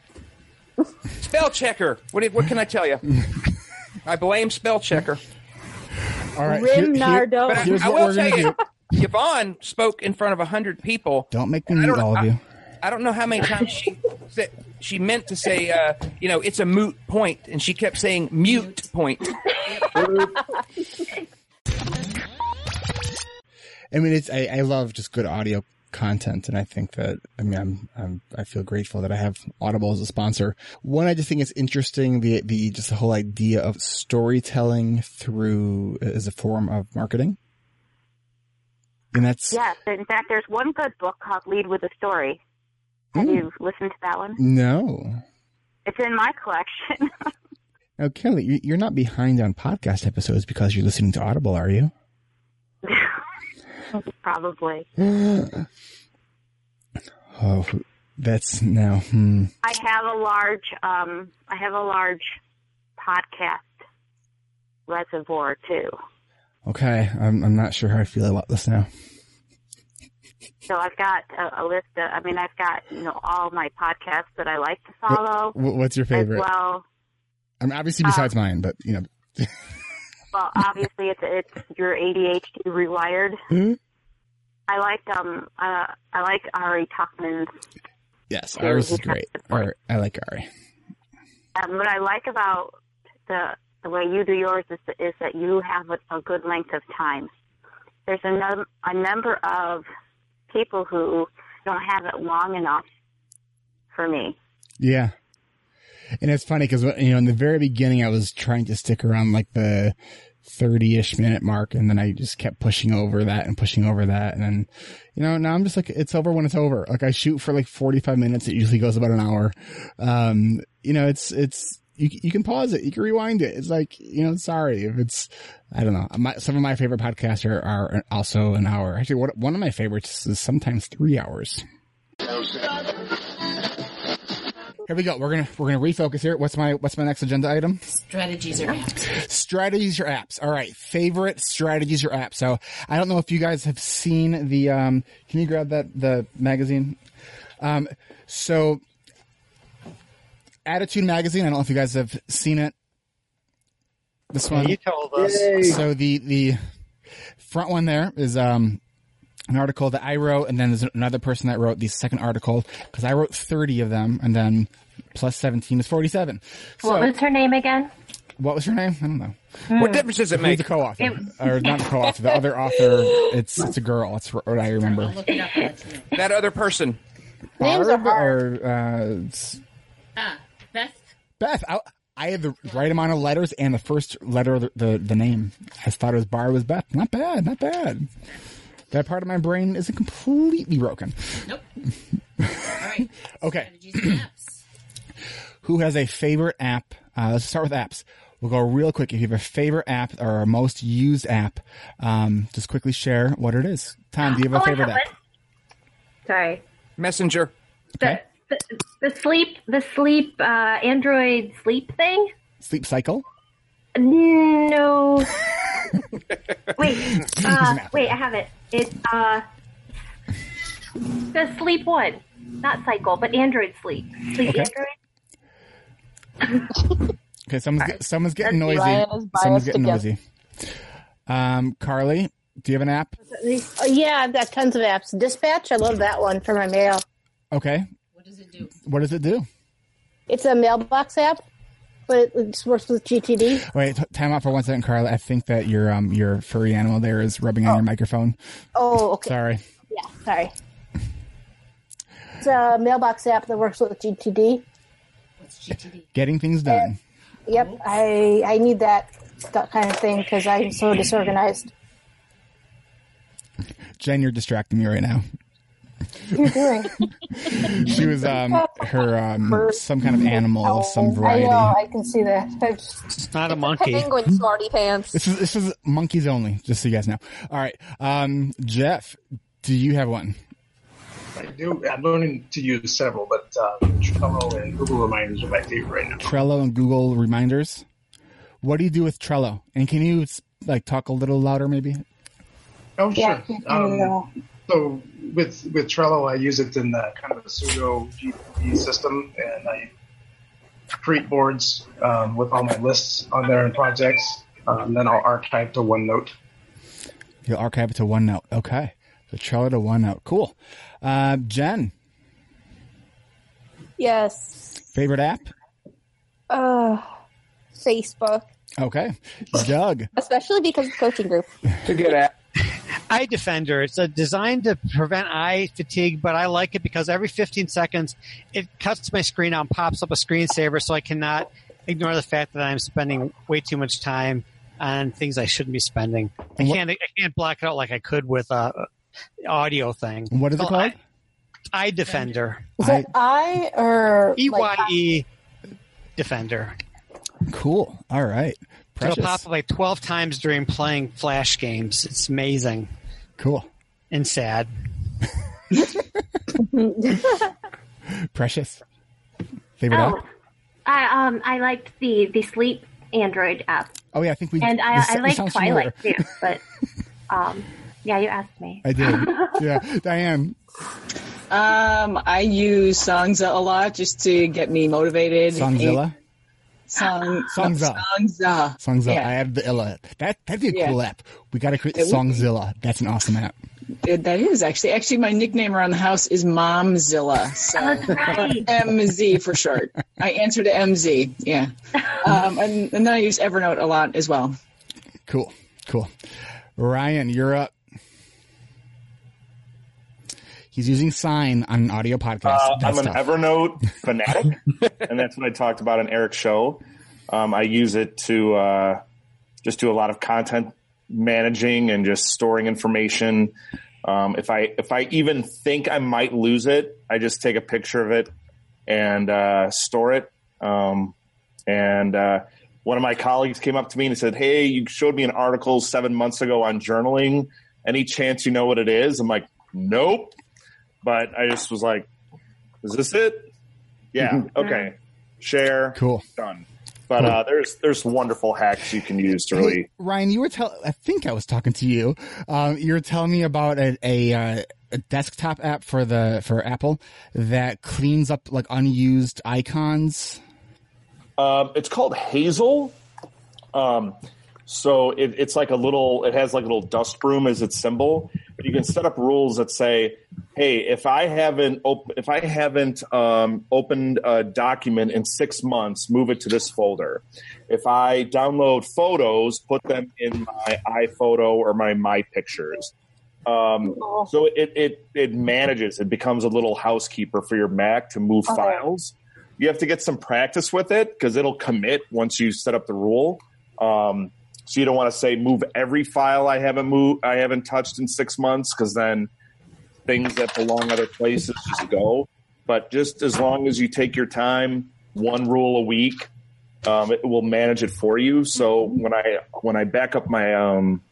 Spell checker. What, do- what can I tell you? (laughs) I blame spell checker. All right. Rim Nardo. But I, Here's I what will we're tell gonna you, Yvonne spoke in front of hundred people. Don't make me mute all of you. I don't know how many times she said she meant to say, uh, you know, it's a moot point, and she kept saying mute point. I mean, it's I, I love just good audio content, and I think that I mean I'm, I'm I feel grateful that I have Audible as a sponsor. One, I just think it's interesting the the just the whole idea of storytelling through as a form of marketing, and that's Yes, in fact, there's one good book called Lead with a Story. Have you listened to that one? no. It's in my collection. (laughs) Now, Kelly, you- you're not behind on podcast episodes because you're listening to Audible, are you? (laughs) Probably. (gasps) oh, that's now. Hmm. I have a large, um, I have a large podcast reservoir too. Okay, I'm I'm not sure how I feel about this now. So I've got a, a list of, I mean, I've got, you know, all my podcasts that I like to follow. Wh- What's your favorite? Well, I mean, obviously besides mine, but you know. (laughs) well, obviously it's, it's your ADHD rewired. Hmm? I like, um, uh, I like Ari Tuckman's Yes, ours is great. Or I like Ari. Um, what I like about the the way you do yours is, is that you have a, a good length of time. There's a, num- a number of people who don't have it long enough for me. Yeah. And it's funny because, you know, in the very beginning, I was trying to stick around like the 30 ish minute mark. And then I just kept pushing over that and pushing over that. And then, you know, now I'm just like, it's over when it's over. Like I shoot for like 45 minutes. It usually goes about an hour. Um, you know, it's, it's, you, you can pause it. You can rewind it. It's like, you know, sorry if it's, I don't know. My, some of my favorite podcasts are, are also an hour. Actually, one, one of my favorites is sometimes three hours. Here we go. We're gonna we're gonna refocus here. What's my what's my next agenda item? Strategies or apps. Strategies or apps. All right. Favorite strategies or apps. So I don't know if you guys have seen the um can you grab that the magazine? Um so ADDitude magazine, I don't know if you guys have seen it. This one. you told us. Yay. So the the front one there is um an article that I wrote, and then there's another person that wrote the second article because I wrote 30 of them, and then plus 17 is 47. So, what was her name again? what was her name? I don't know. What difference does it Who's make? the co-author, It- or not the co-author? The other author. It's it's a girl. That's what I remember. That other person. Barb or uh, it's Ah, Beth. Beth. I, I have the right amount of letters and the first letter of the, the, the name. I thought it was Bar was Beth. Not bad, not bad. That part of my brain isn't completely broken. Nope. (laughs) All right. Okay. Strategies and apps. Who has a favorite app? Uh, let's start with apps. We'll go real quick. If you have a favorite app or a most used app, um, just quickly share what it is. Tom, do you have a Oh, favorite have app? Sorry. Messenger. Okay. The, the sleep, the sleep, uh, Android sleep thing. Sleep cycle. No. (laughs) wait, uh, wait, I have it. It's uh, the sleep one, not cycle, but Android sleep. Sleep Okay. Android. (laughs) Okay, someone's, get, someone's getting That's- noisy. Ryan is biased Someone's getting again. noisy. Um, Carly, do you have an app? Oh, yeah, I've got tons of apps. Dispatch, I love that one for my mail. Okay. What does it do? What does it do? It's a mailbox app, but it, it works with GTD. Wait, t- time out for one second, Carla. I think that your um your furry animal there is rubbing on your microphone. Oh, okay. Sorry. Yeah, sorry. It's a mailbox app that works with GTD. What's GTD? Getting things done. Yep, I I need that that kind of thing because I'm so disorganized. Jen, you're distracting me right now. You're doing. (laughs) She was um her um some kind of animal of some variety. I variety. know. I can see that. Just- It's not a monkey. Penguin smarty pants. This is this is monkeys only, just so you guys know. All right, um, Jeff, do you have one? I do. I'm learning to use several, but uh, Trello and Google Reminders are my favorite right now. Trello and Google Reminders. What do you do with Trello? And can you like talk a little louder, maybe? Oh, Yeah, sure. I Um, know. So with with Trello, I use it in the kind of a pseudo GTD system, and I create boards um, with all my lists on there and projects. Um, then I'll archive to OneNote. You'll archive it to OneNote. Okay, so Trello to OneNote. Cool. Uh, Jen, Yes. favorite app? Uh, Facebook, Okay, Doug. especially because of coaching group. It's a good app. Eye Defender. It's uh, designed to prevent eye fatigue, but I like it because every 15 seconds it cuts my screen out and pops up a screensaver so I cannot ignore the fact that I'm spending way too much time on things I shouldn't be spending. I can't I can't block it out like I could with a audio thing. What is it So called? Eye Defender. Is that I or E like, Y E Defender. Cool. All right. It'll pop up like 12 times during playing Flash games. It's amazing. Cool. And sad. (laughs) Precious. Favorite Oh, app? I um I liked the the sleep Android app, Oh yeah, I think we. and I this- I like Twilight familiar. too. But um, yeah, you asked me. I did. (laughs) Yeah, Diane. Um, I use Songza a lot just to get me motivated. Songzilla. Song, Songza. Songza. Songzilla. Yeah. I added the illa. That that'd be a Yeah. cool app. We got to create It would be. Songzilla. That's an awesome app. It- that is actually actually my nickname around the house is Momzilla. So MZ for short. I answer to MZ. Yeah. (laughs) Um, and, and then I use Evernote a lot as well. Cool. Cool. Ryan, you're up. He's using Sign on an audio podcast. Uh, I'm an tough. Evernote (laughs) fanatic, and that's what I talked about on Eric's show. Um, I use it to uh, just do a lot of content managing and just storing information. Um, if I if I even think I might lose it, I just take a picture of it and uh, store it. Um, and uh, one of my colleagues came up to me and said, "Hey, you showed me an article seven months ago on journaling. Any chance you know what it is?" I'm like, "Nope." But I just was like, "Is this it?" Yeah. (laughs) Okay. Share. Cool. Done. But uh, there's there's wonderful hacks you can use to Hey, really. Ryan, you were telling. I think I was talking to you. Um, you were telling me about a a, uh, a desktop app for the for Apple that cleans up like unused icons. Um, it's called Hazel. Um, so it, it's like a little. It has like a little dust broom as its symbol. But you can set up rules that say, "Hey, if I haven't op- if I haven't um, opened a document in six months, move it to this folder. If I download photos, put them in my iPhoto or my My Pictures." Um, so it, it it manages. It becomes a little housekeeper for your Mac to move Oh. files. you have to get some practice with it because it'll commit once you set up the rule. Um, so you don't want to say move every file I haven't moved, I haven't touched in six months because then things that belong other places just go. But just as long as you take your time, one rule a week, um, it will manage it for you. So when I when I back up my um,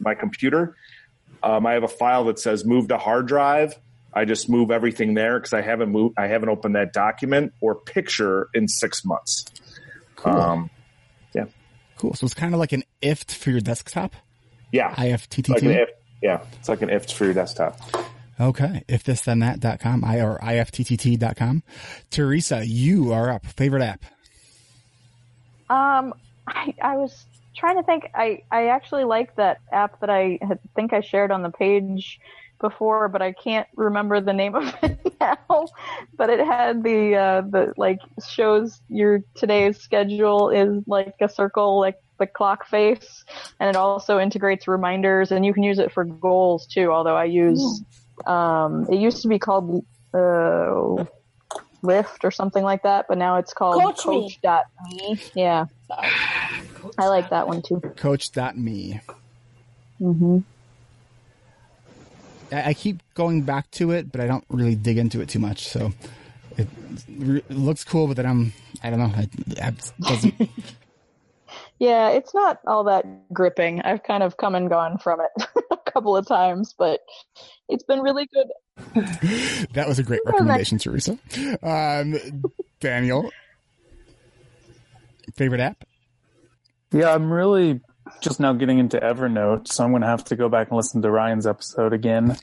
my computer, um, I have a file that says move to hard drive. I just move everything there because I haven't moved, I haven't opened that document or picture in six months. Cool. Um, yeah, Cool. So it's kind of like an IFT for your desktop. yeah, IFTTT. Like an if, yeah, it's like an if for your desktop. Okay. If this then that.com, I or IFTTT.com. Teresa, you are up. Favorite app? Um, I, I was trying to think. I, I actually like that app that I had, think I shared on the page before, but I can't remember the name of (laughs) it now. But it had the uh, the like shows your today's schedule is like a circle, like the clock face, and it also integrates reminders, and you can use it for goals too. Although I use um, it used to be called uh, Lift or something like that, but now it's called Coach Me. Coach.me. Yeah, I like that one too. Coach Coach.me. hmm I, I keep going back to it, but I don't really dig into it too much. So it, it looks cool, but then I'm, I don't know. It, it doesn't, (laughs) Yeah, it's not all that gripping. I've kind of come and gone from it (laughs) a couple of times, but it's been really good. (laughs) that was a great recommendation, Teresa. Um, Daniel, favorite app? Yeah, I'm really just now getting into Evernote, so I'm going to have to go back and listen to Ryan's episode again.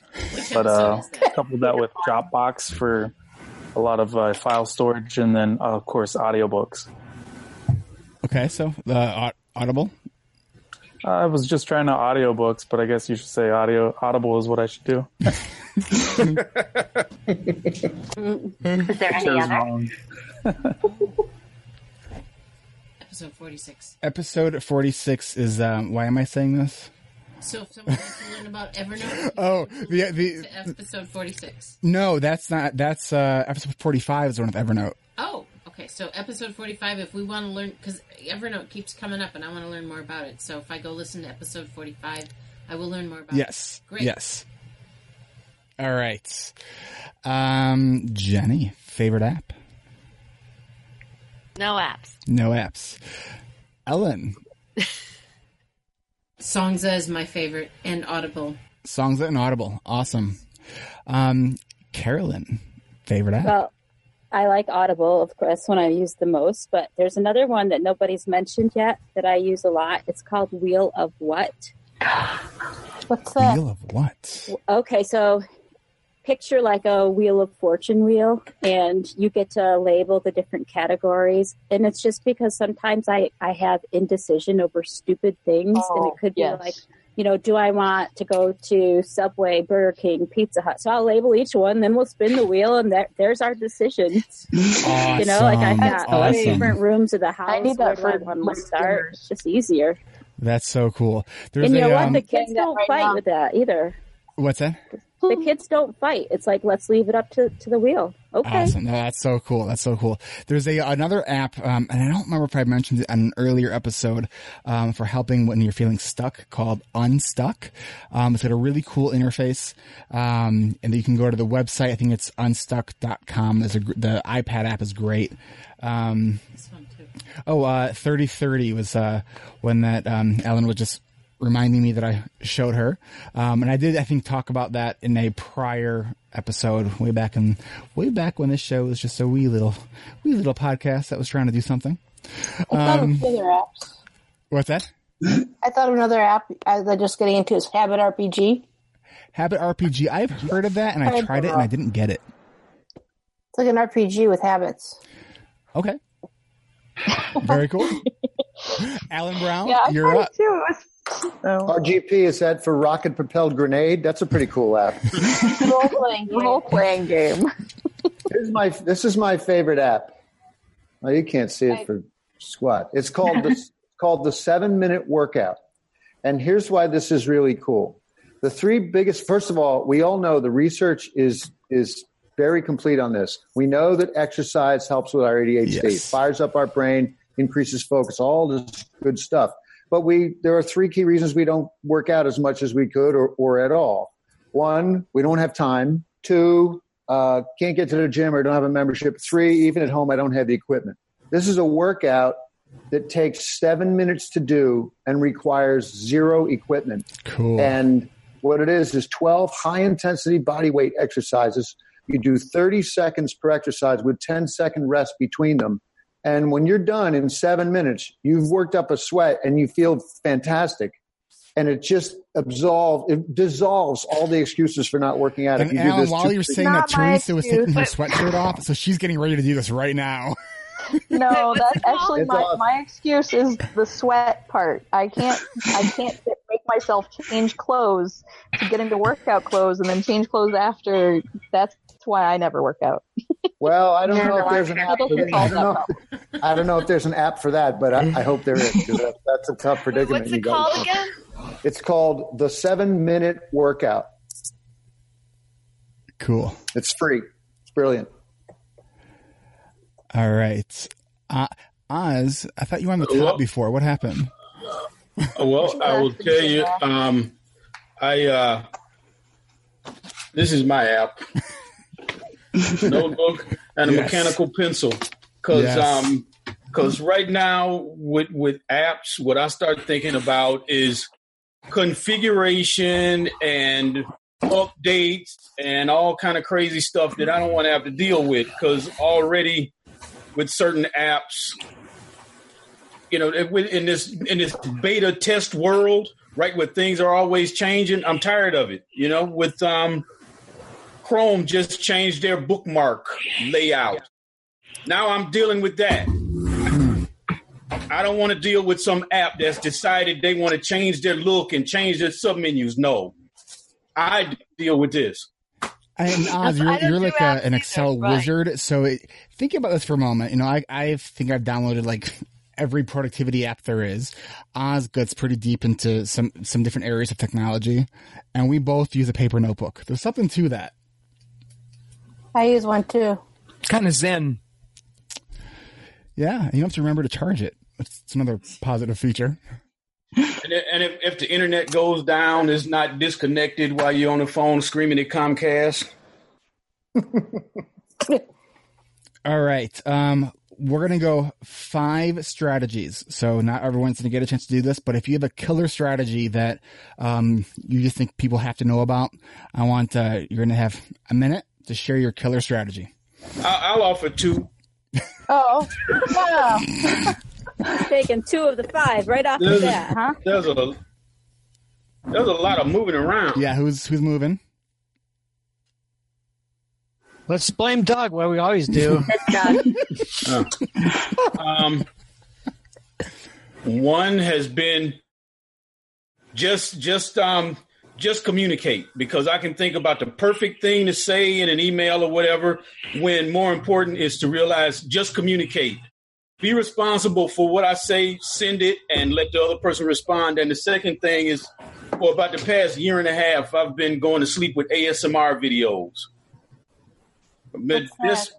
But uh, couple that with Dropbox for a lot of uh, file storage, and then uh, of course audiobooks. Okay, so the uh, Audible. I was just trying to audiobooks, but I guess you should say audio audible is what I should do. (laughs) Is there any Picture's other? (laughs) Episode 46. Episode 46 is, um, why am I saying this? So if someone wants to learn about Evernote, (laughs) Oh, the, the, episode 46. no, that's not, that's, uh, episode 45 is the one with Evernote. Oh, okay. So episode 45, if we want to learn, because Evernote keeps coming up and I want to learn more about it. So if I go listen to episode 45, I will learn more about it. Yes. it. Great. Yes. All right. Um, Jenny, favorite app? No apps. No apps. Ellen, Songza is my favorite and Audible. songs and Audible. Awesome. Um, Carolyn, favorite app? Well, I like Audible, of course, when I use the most, but there's another one that nobody's mentioned yet that I use a lot. It's called Wheel of What. (gasps) What's that? Wheel of what? Okay, so picture like a Wheel of Fortune wheel, and you get to label the different categories. And it's just because sometimes I, I have indecision over stupid things, and it Oh, could yes. be like, you know, do I want to go to Subway, Burger King, Pizza Hut? So I'll label each one, then we'll spin the wheel, and there, there's our decision. You know, like I've got Awesome. different rooms of the house. I need that for I want to start. It's just easier. That's so cool. There's and you a, know what? um, The kids don't right fight now. with that either. what's that? The kids don't fight. It's like let's leave it up to, to the wheel. Okay. Awesome. No, that's so cool. That's so cool. There's a another app, um, and I don't remember if I mentioned it on an earlier episode um, for helping when you're feeling stuck called Unstuck. Um, it's got a really cool interface, um, and you can go to the website. I think it's unstuck.com. There's a gr- the iPad app is great. Um, This one too. Oh, uh, 3030 was, uh, when that, um, Ellen was just reminding me that I showed her. Um, and I did, I think, talk about that in a prior episode way back in, way back when this show was just a wee little, wee little podcast that was trying to do something. I thought Um, of other apps. what's that? I thought of another app I just getting into is Habit RPG. Habit RPG. I've heard of that and I Tried tried it and I didn't get it. It's like an RPG with habits. Okay. Very cool. (laughs) Alan Brown, Yeah, I you're up. too. It was, oh. RGP is that for rocket propelled grenade? That's a pretty cool app. Role playing role playing game. Here's my this is my favorite app. Oh, you can't see it for squat. It's called the (laughs) called the seven minute workout. And here's why this is really cool. The three biggest first of all, we all know the research is is very complete on this. We know that exercise helps with our ADHD, Yes. fires up our brain, increases focus, all this good stuff. But we there are three key reasons we don't work out as much as we could or, or at all. One, we don't have time. Two, uh, can't get to the gym or don't have a membership. Three, even at home, I don't have the equipment. This is a workout that takes seven minutes to do and requires zero equipment. Cool. And what it is is 12 high intensity body weight exercises. You do 30 seconds per exercise with 10 second rest between them. And when you're done in seven minutes, you've worked up a sweat and you feel fantastic. And it just absolves, it dissolves all the excuses for not working out. if And you do this while you're saying that, Teresa was taking her sweatshirt off, so she's getting ready to do this right now. (laughs) No, (laughs) that's actually my, awesome. my excuse is the sweat part. I can't I can't (laughs) make myself change clothes to get into workout clothes and then change clothes after. That's why I never work out. Well, I don't Yeah, know if there's I- an app. For that. I, don't know, I don't know if there's an app for that, but I, I hope there is because that, that's a tough predicament. What's it guys- called again? It's called the seven minute workout. Cool. It's free. It's brilliant. All right. Uh, Oz, I thought you were on the top Well- before. What happened? Uh, Well, I will tell you. Um, I uh, this is my app, (laughs) notebook and a Yes. mechanical pencil, because Yes. um, because right now with with apps, what I start thinking about is configuration and updates and all kind of crazy stuff that I don't want to have to deal with because already with certain apps you know, in this in this beta test world, right, where things are always changing, I'm tired of it. You know, with um, Chrome just changed their bookmark layout. Now I'm dealing with that. I don't want to deal with some app that's decided they want to change their look and change their submenus. No, I deal with this. And (laughs) Oz, you're, you're like a, an Excel wizard. So it, think about this for a moment. You know, I, I think I've downloaded like every productivity app there is. Oz gets pretty deep into some, some different areas of technology and we both use a paper notebook. There's something to that. I use one too. It's kind of zen. Yeah. You don't have to remember to charge it. It's, it's another positive feature. And, if- and if, if the internet goes down, it's not disconnected while you're on the phone screaming at Comcast. (laughs) All right. Um, we're going to go five strategies. So not everyone's going to get a chance to do this, but if you have a killer strategy that, um, you just think people have to know about, I want, uh, you're going to have a minute to share your killer strategy. I'll, I'll offer two. (laughs) Oh, wow. (laughs) Taking two of the five right off the There's bat, huh? a, there's a there's a lot of moving around. Yeah. Who's, who's moving? Let's blame Doug, what we always do. (laughs) Uh, um, one has been just just um just communicate because I can think about the perfect thing to say in an email or whatever. When more important is to realize just communicate. Be responsible for what I say. Send it and let the other person respond. And the second thing is, for about the past year and a half, I've been going to sleep with ASMR videos. But this,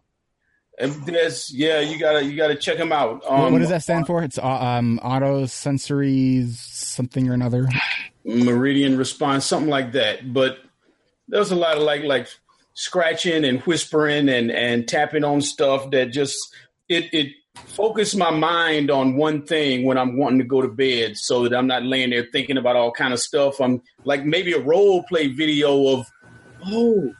and this, yeah, you gotta you gotta check them out. What- Um, what does that stand for? It's, uh, um, auto sensory something or another. meridian response, something like that. But there's a lot of like like scratching and whispering and and tapping on stuff that just it it focus my mind on one thing when I'm wanting to go to bed, so that I'm not laying there thinking about all kind of stuff. I'm like maybe a role play video of, oh,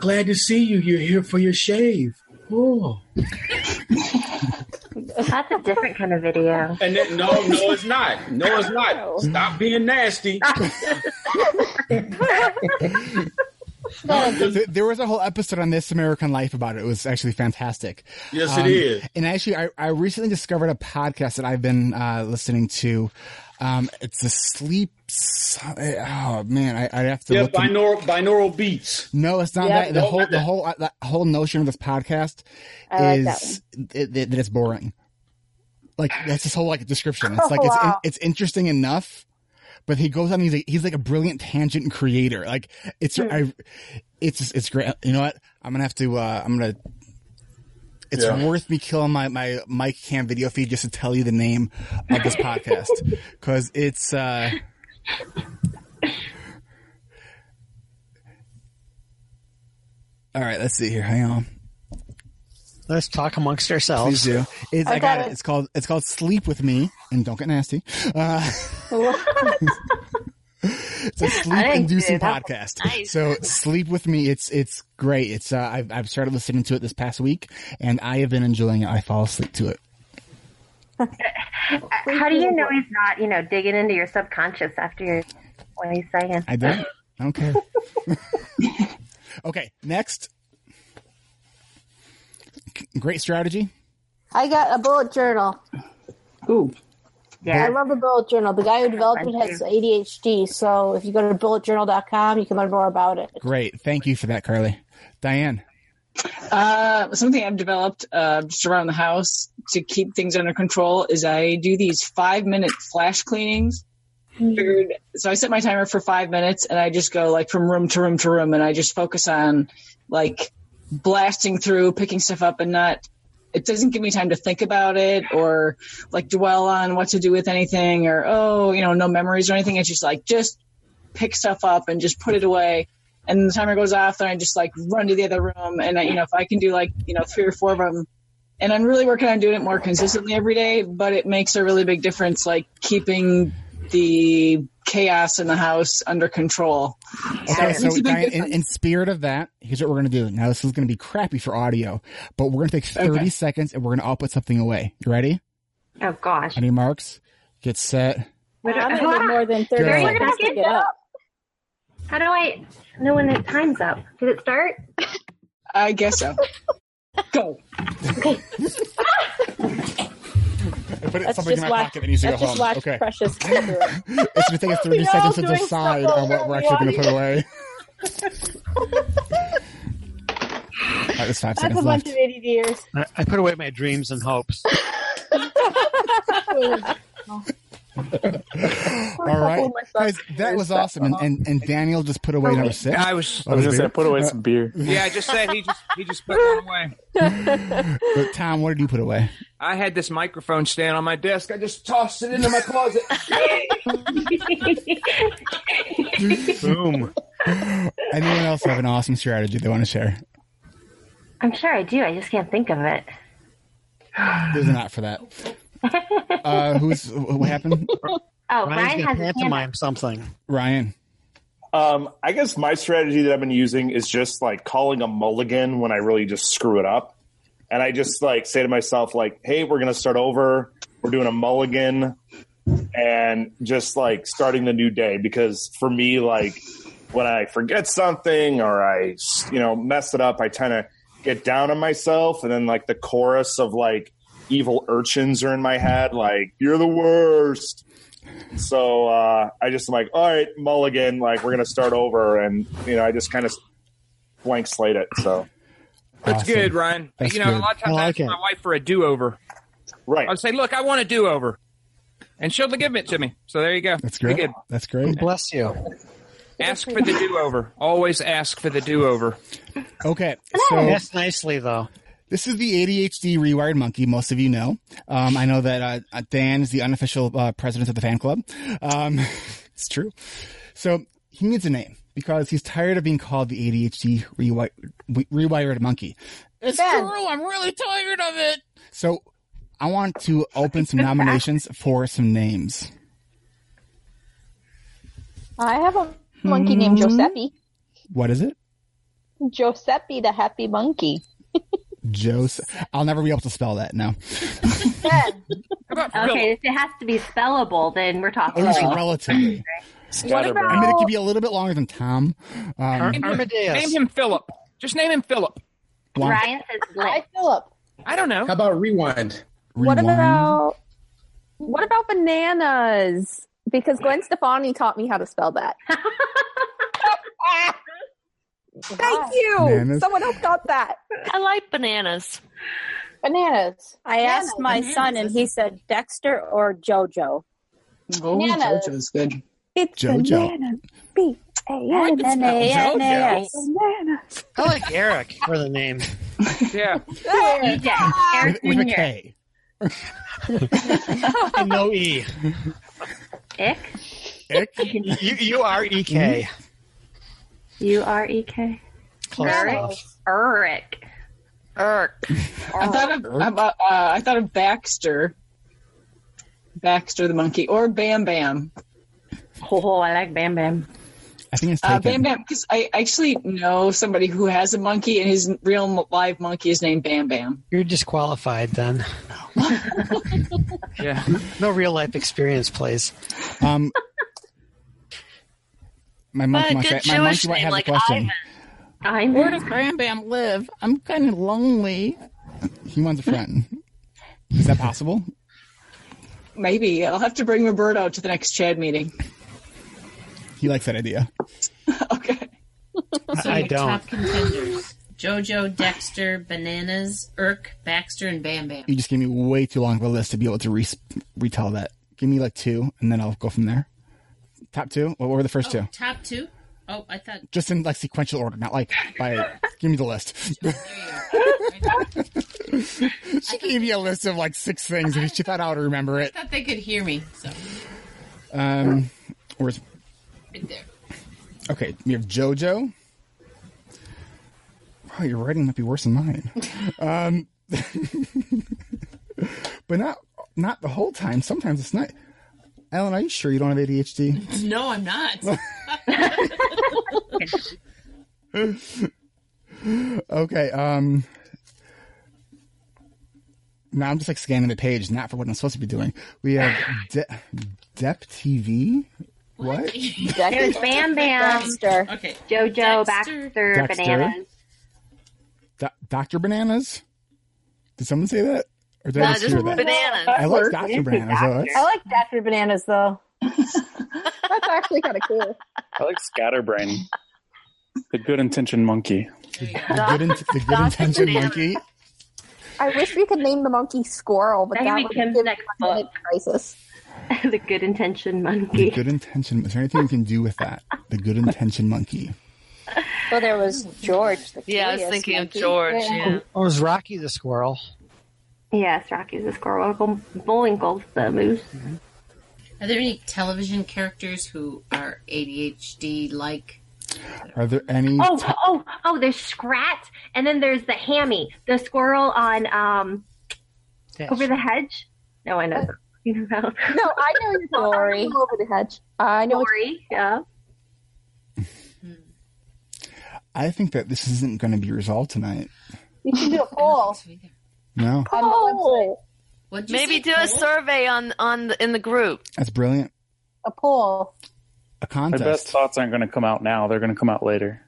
glad to see you. You're here for your shave. Oh. (laughs) That's a different kind of video. And then, no, no, it's not. No, it's not. Stop being nasty. (laughs) (laughs) Th- there was a whole episode on This American Life about it. It was actually fantastic. Yes, it is. And actually, I, I recently discovered a podcast that I've been uh, listening to. Um, it's a sleep. Oh man, I, I have to Yeah, look. in- binaural binaural beats. no, it's not Yeah, that. The whole, not the whole, uh, the whole notion of this podcast I like that is it, it- that it's boring. Like that's this whole like description. It's (laughs) like it's Wow. it's interesting enough, but he goes on. He's like, he's like a brilliant tangent creator. Like it's I, it's it's great. You know what? I'm gonna have to. Uh, I'm gonna. It's Yeah. worth me killing my my mic cam video feed just to tell you the name of this podcast (laughs) because it's. uh All right, let's see here. Hang on. Let's talk amongst ourselves. Please ourselves. do. It's, I, I got got it. it. It's called. It's called Sleep with Me, and don't get nasty. Uh, (laughs) it's a sleep-inducing podcast. Nice. So sleep with me. It's it's great. It's uh, I've I've started listening to it this past week, and I have been enjoying it. I fall asleep to it. (laughs) How do you know he's not, you know, digging into your subconscious after you're what he's saying? I don't. I don't care. (laughs) okay, next. Great strategy. I got a bullet journal. Ooh. Yeah. I love the bullet journal. The guy who developed it has ADHD, so if you go to bulletjournal.com, you can learn more about it. Great. Thank you for that, Carly. Diane. Uh, something I've developed uh, just around the house to keep things under control is I do these five minute flash cleanings. Figured, so I set my timer for five minutes and I just go like from room to room to room and I just focus on like blasting through, picking stuff up and not, it doesn't give me time to think about it or like dwell on what to do with anything or, oh, you know, no memories or anything. It's just like, just pick stuff up and just put it away. And the timer goes off, and I just like run to the other room. And I, you know, if I can do like you know three or four of them, and I'm really working on doing it more consistently every day. But it makes a really big difference, like keeping the chaos in the house under control. Okay, it so makes a big Diane, in, in spirit of that, here's what we're gonna do. Now this is gonna be crappy for audio, but we're gonna take 30 Okay. seconds and we're gonna all put something away. You ready? Oh gosh. Any marks, get set. What- I'm hold gonna on. more than 30 Go. seconds to get up. How do I know when the time's up? Did it start? I guess so. (laughs) Go. (laughs) I put it, Let's something in just my watch, pocket that needs to go let's just home. Okay. Precious (laughs) go through it. It's gonna take us 30 We seconds to decide on what we're actually gonna put away. (laughs) All right, there's five That's a seconds bunch of ADD ears. I, I put away my dreams and hopes. (laughs) All right, guys, that was awesome. And, and and Daniel just put away number six. I was- I was gonna say, put away some beer. (laughs) Yeah, I just said he just he just put one away. (laughs) But Tom, what did you put away? I had this microphone stand on my desk. I just tossed it into my closet. (laughs) Boom. Anyone else have an awesome strategy they want to share? I'm sure I do. I just can't think of it. There's an app for that. Uh, who's what happened? Oh, Ryan's Ryan gonna has his hand pantomime something. Ryan. Um, I guess my strategy that I've been using is just like calling a mulligan when I really just screw it up. And I just like say to myself, like, hey, we're going to start over. We're doing a mulligan and just like starting the new day. Because for me, like, when I forget something or I, you know, mess it up, I kind of get down on myself. And then like the chorus of like evil urchins are in my head, like, you're the worst. So uh, I just am like, all right, mulligan, like we're gonna start over, and you know, I just kind of blank slate it. So That's Awesome. good, Ryan. That's you know, good. a lot of times I I, ask it. my wife for a do over. right, I would say, "Look, I want a do over," and she'll give it to me. So there you go. That's great. good. That's great. Bless you. Ask for the do over. Always ask for the do over. Okay, so That's nicely though. This is the ADHD Rewired Monkey. Most of you know. Um, I know that uh, uh, Dan is the unofficial uh, president of the fan club. Um, (laughs) it's true. So he needs a name because he's tired of being called the ADHD Rewi- Rewired Monkey. It's Ben. true. I'm really tired of it. So I want to open some nominations (laughs) for some names. I have a monkey named Hmm. Giuseppe. What is it? Giuseppe the happy monkey. (laughs) Joseph. I'll never be able to spell that No. Okay, if it has to be spellable, then we're talking. At least about- relatively. (laughs) What about... I mean, it could be a little bit longer than Tom. Um, Name him Philip. Just name him Philip. Juan- Ryan says Hi, Philip. I don't know. How about rewind? what about what about bananas? Because Gwen (laughs) Stefani taught me how to spell that. (laughs) Thank you. Bananas. Someone else got that. I like bananas. Bananas. I asked my son, and he said Dexter or JoJo. Oh, Bananas. JoJo's good. It's Jojo. bananas. Be- A-N-A-N-A-S. I like Eric for the name. (laughs) Yeah. EJ. Eric With a Jr. And (laughs) no E. Ick? Ick? U U R E K. U-R-E-K. Close Eric. Eric. Eric. I thought of about, uh, I thought of Baxter, Baxter the monkey, or Bam Bam. Oh, I like Bam Bam. I think it's Uh. Bam Bam, because I actually know somebody who has a monkey, and his real live monkey is named Bam Bam. You're disqualified then. (laughs) Yeah. No real life experience plays. Um, my monkey, But a might, good my Jewish monkey might have like a question. Ivan. I'm Where does Bam Bam live? I'm kind of lonely. He wants a friend. Is that possible? Maybe I'll have to bring Roberto to the next CHADD meeting. He likes that idea. (laughs) okay. So I your don't. top contenders: JoJo, Dexter, Bananas, Irk, Baxter, and Bam Bam. You just gave me way too long of a list to be able to re- retell that. Give me like two, and then I'll go from there. Top two? What were the first two? Top two? Oh, I thought. Just in like sequential order, not like by. (laughs) give me the list. (laughs) she gave me a list of like six things, and she thought I would remember I it. thought they could hear me. So Um, where's right there. okay? We have JoJo. Wow, your writing might be worse than mine. (laughs) Um, but not not the whole time. Sometimes it's not. Ellen, are you sure you don't have ADHD? (laughs) No, I'm not. (laughs) okay. Um. Now I'm just like scanning the page, not for what I'm supposed to be doing. We have (laughs) De- Dep TV. What? There's Bam Bam. Dexter. Okay. JoJo, Dexter. Baxter, Bananas. Do- Doctor Bananas. Did someone say that? Or did I No, just just hear that? bananas. I like It Doctor Bananas. Though. That's- I like Dr. Bananas though. (laughs) That's actually kind of cool. I like Scatterbrain, the good intention monkey. The good, in- the good intention monkey. I wish we could name the monkey Squirrel, but That that could be would Kim's give next a book. crisis. (laughs) the good intention monkey. The monkey. good intention. Is there anything we can do with that? The good intention monkey. Well, there was George. The Yeah, I was curious thinking of monkey. George. Yeah. Or oh, was Rocky the squirrel? Yes, Rocky's the squirrel. Uncle Bullwinkle's the moose. Are there any television characters who are ADHD like? Are there any? Oh, t- oh, oh! There's Scrat, and then there's the Hammy, the squirrel on um over the hedge. No, I know. (laughs) You know about No, I know your (laughs) story. Over the hedge. I know. what- Lori, yeah. I think that this isn't going to be resolved tonight. You should do a poll. (laughs) No, on the website. Maybe do a survey on on the, in the group. that's brilliant. A poll. A contest. My contest. best thoughts aren't going to come out now. They're going to come out later.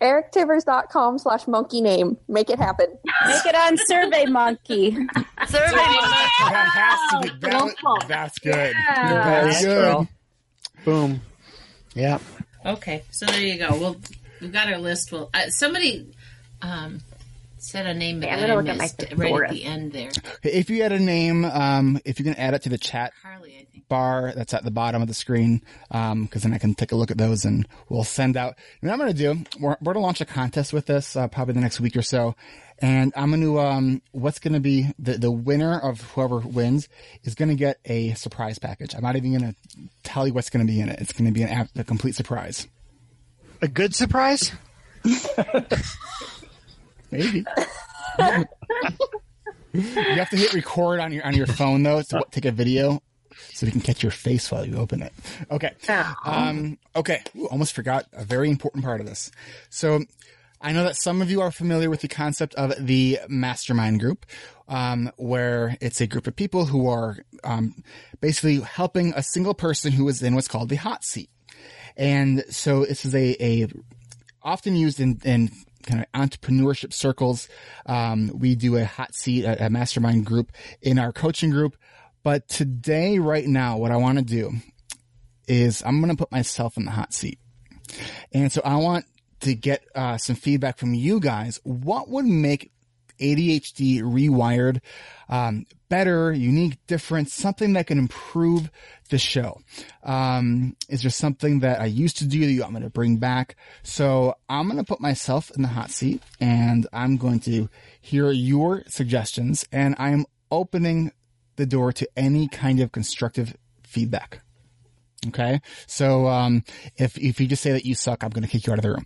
EricTivers.com slash monkey name. Make it happen. Make it on Survey Monkey. Survey. That has to be. That, that's good. That's good. Girl. Boom. Yeah. Okay, so there you go. We'll we've got our list. Well, uh, somebody um, said a name Yeah, I'm that gonna I look at my missed right at the end there. If you had a name, um, if you can add it to the chat Carly, I think. bar that's at the bottom of the screen, um, cause then I can take a look at those and we'll send out, and what I'm going to do, we're, we're going to launch a contest with this, uh, probably the next week or so. And I'm going to, um, what's going to be the, the winner of whoever wins is going to get a surprise package. I'm not even going to tell you what's going to be in it. It's going to be an app, a complete surprise. A good surprise? (laughs) Maybe. (laughs) you have to hit record on your on your phone though to take a video, so we can catch your face while you open it. Okay. Um, okay. Ooh, almost forgot a very important part of this. So. I know that some of you are familiar with the concept of the mastermind group, um, where it's a group of people who are um, basically helping a single person who is in what's called the hot seat. And so this is a, a often used in, in kind of entrepreneurship circles. Um, we do a hot seat, a, a mastermind group in our coaching group. But today, right now, what I want to do is I'm going to put myself in the hot seat. And so I want to get uh, some feedback from you guys. What would make ADHD rewired, um, better, unique, different, something that can improve the show. Um, is there something that I used to do that you want me to bring back? So I'm going to put myself in the hot seat and I'm going to hear your suggestions and I'm opening the door to any kind of constructive feedback. Okay. So, um, if, if you just say that you suck, I'm going to kick you out of the room.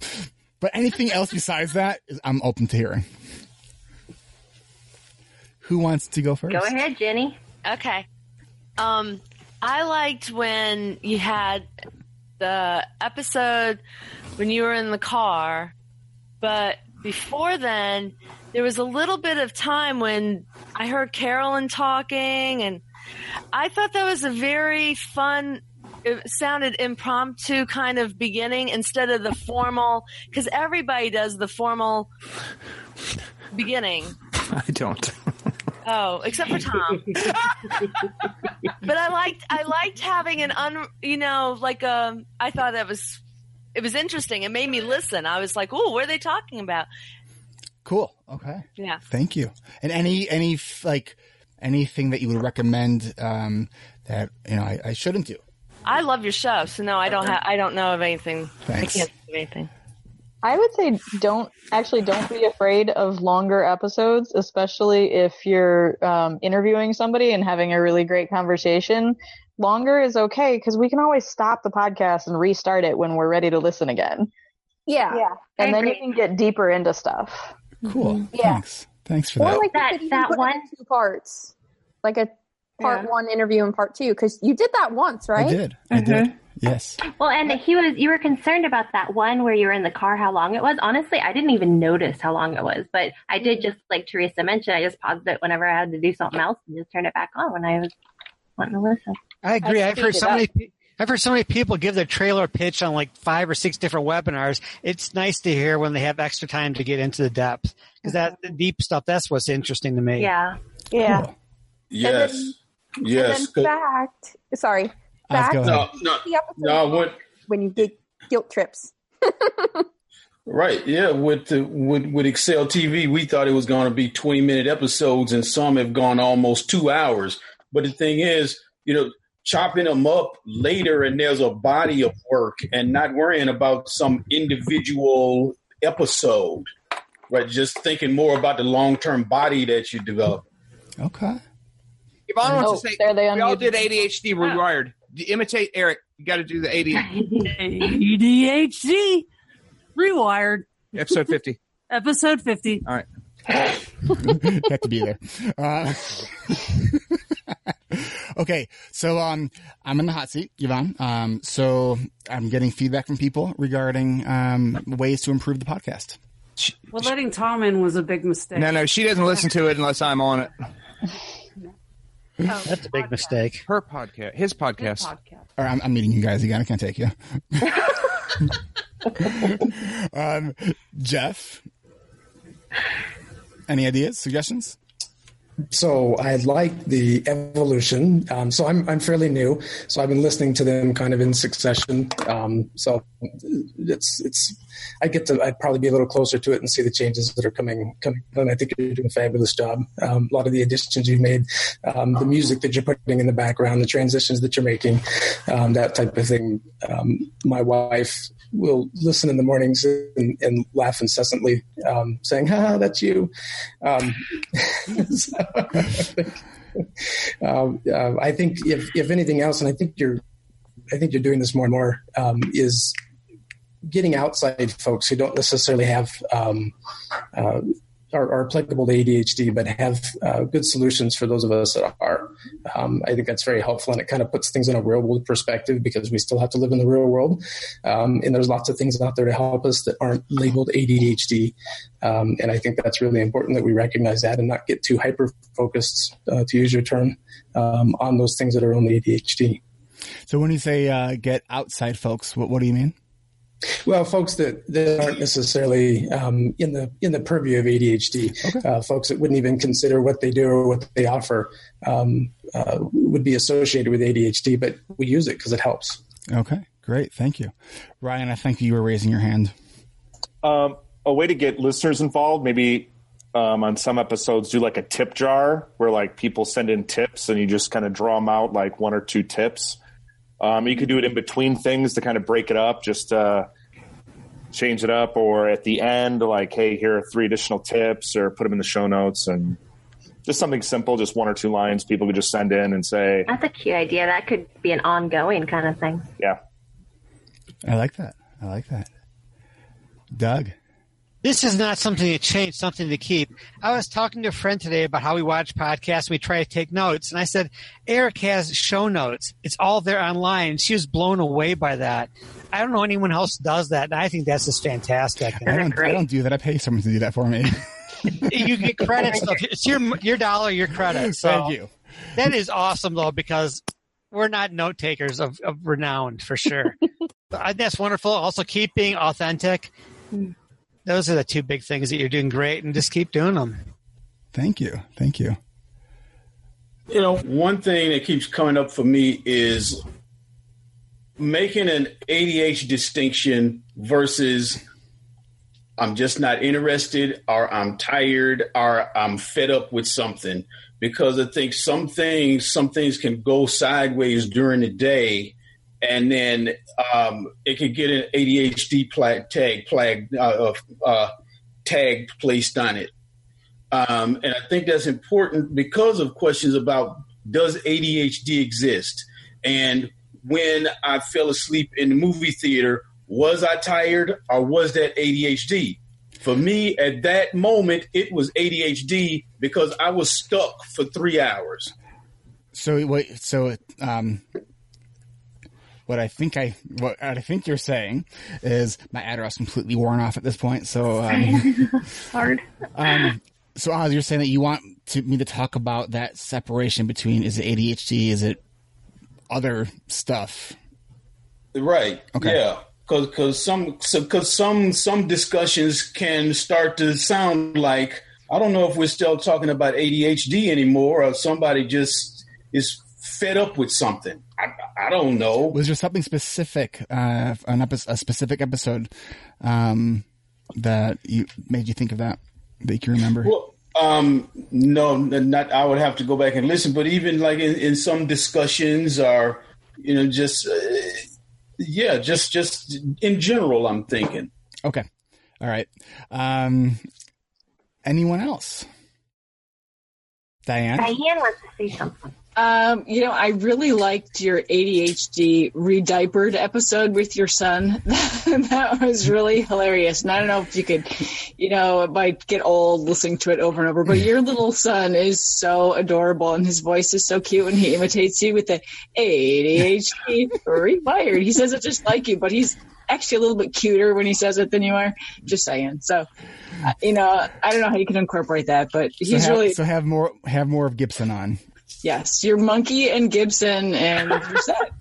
But anything else besides that, I'm open to hearing. Who wants to go first? Go ahead, Jenny. Okay. Um, I liked when you had the episode when you were in the car, but before then, there was a little bit of time when I heard Carolyn talking, and I thought that was a very fun. It sounded impromptu kind of beginning instead of the formal, because everybody does the formal beginning. (laughs) I don't. Oh, except for Tom. (laughs) but I liked I liked having an un you know like um I thought that was it was interesting. It made me listen. I was like, "Oh, what are they talking about?" Cool. Okay. Yeah. Thank you. And any, any, like, anything that you would recommend, um, that, you know, I, I shouldn't do? I love your show, so no, I don't have I don't know of anything. Thanks. I can't think of anything. I would say don't actually don't be afraid of longer episodes, especially if you're um, interviewing somebody and having a really great conversation. Longer is okay because we can always stop the podcast and restart it when we're ready to listen again. Yeah, yeah, and then you can get deeper into stuff. Cool. Yeah. Thanks. Thanks for or that. Or like That- you could even that one- two parts, like a part Yeah. one interview and part two, because you did that once, right? I did. I did. Yes. Well, and he was. You were concerned about that one where you were in the car, how long it was. Honestly, I didn't even notice how long it was, but I did just like Teresa mentioned. I just paused it whenever I had to do something else and just turned it back on when I was wanting to listen. I agree. I I've heard so it many. I've heard so many people give their trailer pitch on like five or six different webinars. It's nice to hear when they have extra time to get into the depth because that the deep stuff. That's what's interesting to me. Yeah. Yeah. Yes. yes. And 'cause- then fact, sorry, I was fact. No, no, the episode no, what, when you get guilt trips. (laughs) Right, yeah. With the, with with Excel TV, we thought it was going to be twenty minute episodes, and some have gone almost two hours. But the thing is, you know, chopping them up later, and there's a body of work, and not worrying about some individual episode, right? Just thinking more about the long term body that you develop. Okay. Yvonne wants to say, there they we all did ADHD rewired. Imitate Eric. You got to do the ADHD. ADHD (laughs) rewired Episode 50. (laughs) episode 50 All right. (laughs) you have to be there. Uh, okay, so um, I'm in the hot seat, Yvonne. Um, so I'm getting feedback from people regarding um, ways to improve the podcast. well letting tom in was a big mistake No, no, she doesn't listen to it unless I'm on it. (laughs) That's a big mistake. Her podcast, his podcast. Or I'm, I'm meeting you guys again. I can't take you. (laughs) (laughs) um, Jeff, any ideas, suggestions? So I like the evolution. Um, so I'm I'm fairly new, so I've been listening to them kind of in succession. Um, so it's it's I get to I'd probably be a little closer to it and see the changes that are coming coming. And I think you're doing a fabulous job. Um, a lot of the additions you've made, um, the music that you're putting in the background, the transitions that you're making, um, that type of thing. Um, my wife will listen in the mornings and, and laugh incessantly, um, saying, "Ha, that's you." Um, (laughs) so, (laughs) um, uh, I think if if anything else, and I think you're, I think you're doing this more and more, um, is getting outside folks who don't necessarily have um, uh, are, are applicable to ADHD, but have uh, good solutions for those of us that are. Um, I think that's very helpful, and it kind of puts things in a real world perspective because we still have to live in the real world, um, and there's lots of things out there to help us that aren't labeled ADHD. Um, and I think that's really important that we recognize that and not get too hyper focused, uh, to use your term, um, on those things that are only ADHD. So when you say uh, get outside folks, what, what do you mean? Well, folks that, that aren't necessarily um, in the in the purview of ADHD, uh, folks that wouldn't even consider what they do or what they offer um, uh, would be associated with ADHD, but we use it because it helps. Okay, great. Thank you. Ryan, I think you were raising your hand. Um, a way to get listeners involved, maybe um, on some episodes do like a tip jar where like people send in tips and you just kind of draw them out like one or two tips. Um, you could do it in between things to kind of break it up, just uh, change it up, or at the end, like, hey, here are three additional tips, or put them in the show notes, and just something simple, just one or two lines. People could just send in and say, That's a cute idea. That could be an ongoing kind of thing. yeah. I like that. I like that. Doug. This is not something to change, something to keep. I was talking to a friend today about how we watch podcasts. We try to take notes, and I said, Eric has show notes. It's all there online. She was blown away by that. I don't know anyone else does that, and I think that's just fantastic. I don't, I don't do that. I pay someone to do that for me. (laughs) you get credits. though. It's your your dollar, your credit. So Thank you. That is awesome, though, because we're not note takers of, of renown for sure. (laughs) Uh, That's wonderful. Also, keep being authentic. Those are the two big things that you're doing great, and just keep doing them. Thank you. Thank you. You know, one thing that keeps coming up for me is making an ADH distinction versus I'm just not interested or I'm tired or I'm fed up with something because I think some things some things can go sideways during the day and then um, it could get an ADHD tag flag uh, uh, tag placed on it. Um, and I think that's important because of questions about does ADHD exist? And when I fell asleep in the movie theater, was I tired or was that ADHD? For me, at that moment, it was ADHD because I was stuck for three hours. So wait, so um, what I think I what I think you're saying is my Adderall's completely worn off at this point. So um, (laughs) Hard. um, so Oz, you're saying that you want to, me to talk about that separation between is it ADHD, is it other stuff? Right. Okay. Yeah. Because some because some some discussions can start to sound like I don't know if we're still talking about ADHD anymore or somebody just is fed up with something. I, I don't know. Was there something specific, uh, an epi- a specific episode, um, that you made you think of that that you can remember? Well, um, no, not. I would have to go back and listen. But even like in, in some discussions, or you know, just uh, yeah, just just in general, I'm thinking. Okay. All right. Um, anyone else? Diane? Diane wants to say something. Um, you know, I really liked your ADHD rediapered episode with your son. (laughs) that was really hilarious. And I don't know if you could, you know, it might get old listening to it over and over, but your (laughs) little son is so adorable and his voice is so cute and he imitates you with the ADHD rewired. He says it just like you, but he's actually a little bit cuter when he says it than you are. Just saying. So, uh, you know, I don't know how you can incorporate that, but So he's have, really, so have more have more of Gibson on. Yes, you're Monkey and Gibson and (laughs) you're set.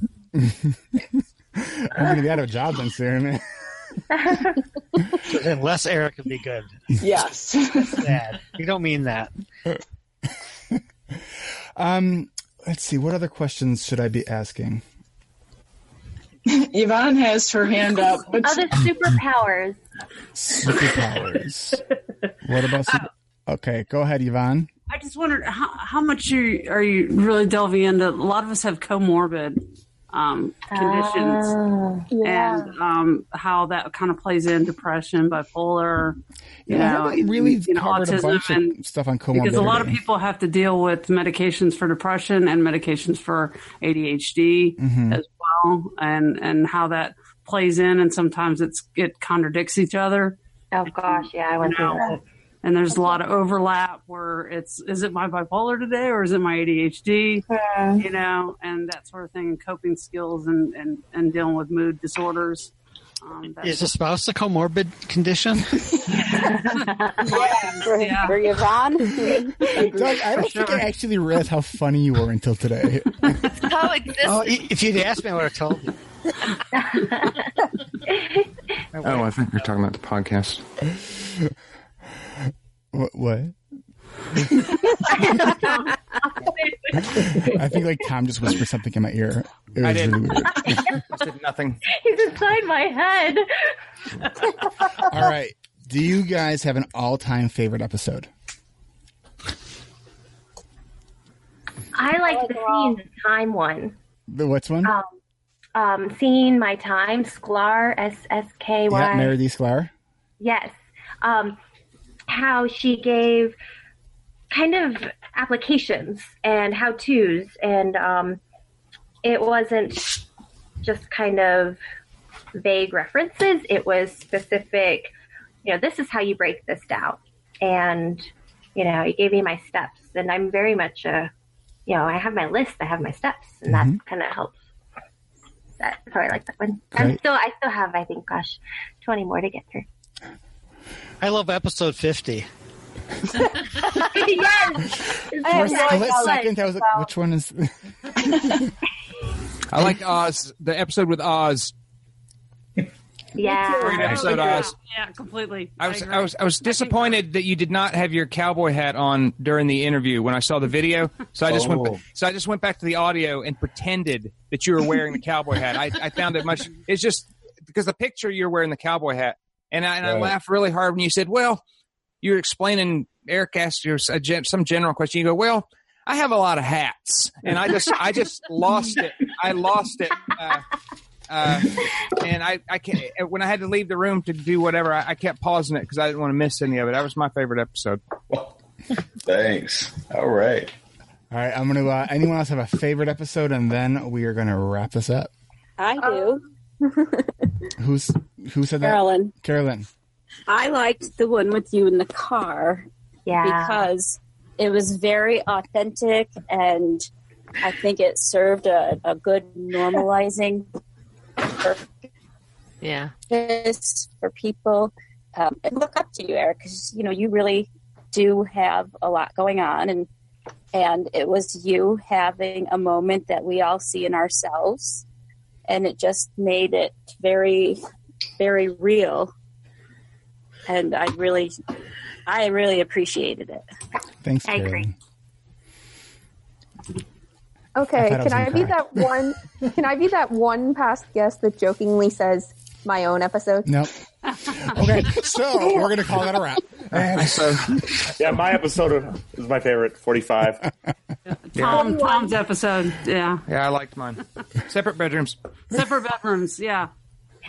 I'm gonna be out of a job then soon. Unless Eric would be good. Yes. Sad. You don't mean that. (laughs) um, let's see. What other questions should I be asking? Yvonne has her hand up. But Other superpowers. Superpowers. (laughs) what about super? Okay, go ahead, Yvonne. I just wondered how, how much you are you really delving into? A lot of us have comorbid um, conditions, Ah, yeah. and um, how that kind of plays in depression, bipolar. You Yeah, know, really you know, covered a autism bunch and of stuff on comorbid. because a lot of people have to deal with medications for depression and medications for ADHD Mhm. as well, and and how that plays in, and sometimes it's it contradicts each other. Oh gosh, yeah, I went through that. And there's a lot of overlap where it's is it my bipolar today or is it my ADHD? You know, and that sort of thing, and coping skills and and and dealing with mood disorders. Um, Is a spouse a comorbid condition? For, (laughs) Yeah. for Yvonne? Doug, I don't think I actually realized how funny you were until today. (laughs) Coexist. oh, if you'd asked me, I would have told you. (laughs) Oh, I think you're talking about the podcast. What? what? I think like Tom just whispered something in my ear. It was I did. really weird. nothing. He's inside my head. (laughs) All right. Do you guys have an all-time favorite episode? I like the scene, the time one. The what's one? Um, um, seeing my time, Sklar, S S K Y. Yeah, Marydee Sklar. Yes. Um, how she gave kind of applications and how to's, and um, it wasn't just kind of vague references, it was specific, you know, this is how you break this down. And, you know, it gave me my steps. And I'm very much a, you know, I have my list, I have my steps, and Mhm. that kind of helps. That, so I like that one. I'm still, I still have, I think, gosh, 20 more to get through. I love episode 50. yes. For a split second, I was like, which one is? (laughs) I like Oz, the episode with Oz. Yeah. Great episode, Oz. Yeah, completely. I was agree. I was I was disappointed that you did not have your cowboy hat on during the interview when I saw the video. So I just Oh. went so I just went back to the audio and pretended that you were wearing the cowboy hat. I, I found it much. It's just because the picture you're wearing the cowboy hat, and I, and I laughed really hard when you said, "Well, you're explaining." Eric asked you a gen- some general question. You go, "Well." I have a lot of hats, and I just, I just (laughs) lost it. I lost it, uh, uh, and I, I can't. When I had to leave the room to do whatever, I, I kept pausing it because I didn't want to miss any of it. That was my favorite episode. (laughs) Thanks. All right. All right, I'm gonna. Uh, anyone else have a favorite episode, and then we are gonna wrap this up. I do. Who's who said that? Carolyn. Carolyn. I liked the one with you in the car. Yeah. Because it was very authentic and I think it served a, a good normalizing Yeah. purpose for people. Um, and look up to you, Eric, because you know you really do have a lot going on, and and it was you having a moment that we all see in ourselves, and it just made it very, very real. And I really, I really appreciated it. Thanks, I agree. Okay, I thought I can I be that one? Can I be that one past guest that jokingly says my own episode? Nope. (laughs) Okay, so we're gonna call that a wrap. And so, yeah, my episode is my favorite, 45. (laughs) Tom, Tom's episode. Yeah. Yeah, I liked mine. Separate bedrooms. Separate bedrooms. Yeah.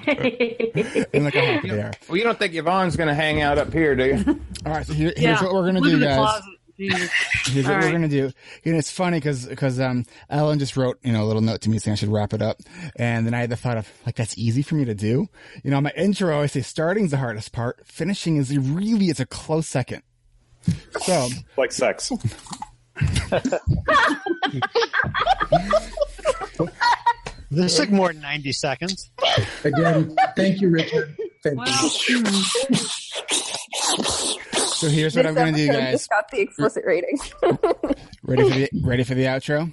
and look how happy they are. Well, you don't think Yvonne's going to hang out up here, do you? (laughs) All right, so here, here's Yeah. what we're gonna Live do, guys. closet. Jesus. (laughs) Here's what All we're gonna do. And it's funny because um, Ellen just wrote you know a little note to me saying I should wrap it up, and then I had the thought of like that's easy for me to do. You know, my intro I say starting's the hardest part. Finishing is really it's a close second. So like sex. (laughs) This took more than 90 seconds. Again, thank you, Richard. Thank you. (laughs) so here's what I'm gonna do, guys. Just got the explicit rating. (laughs) Ready for the ready for the outro?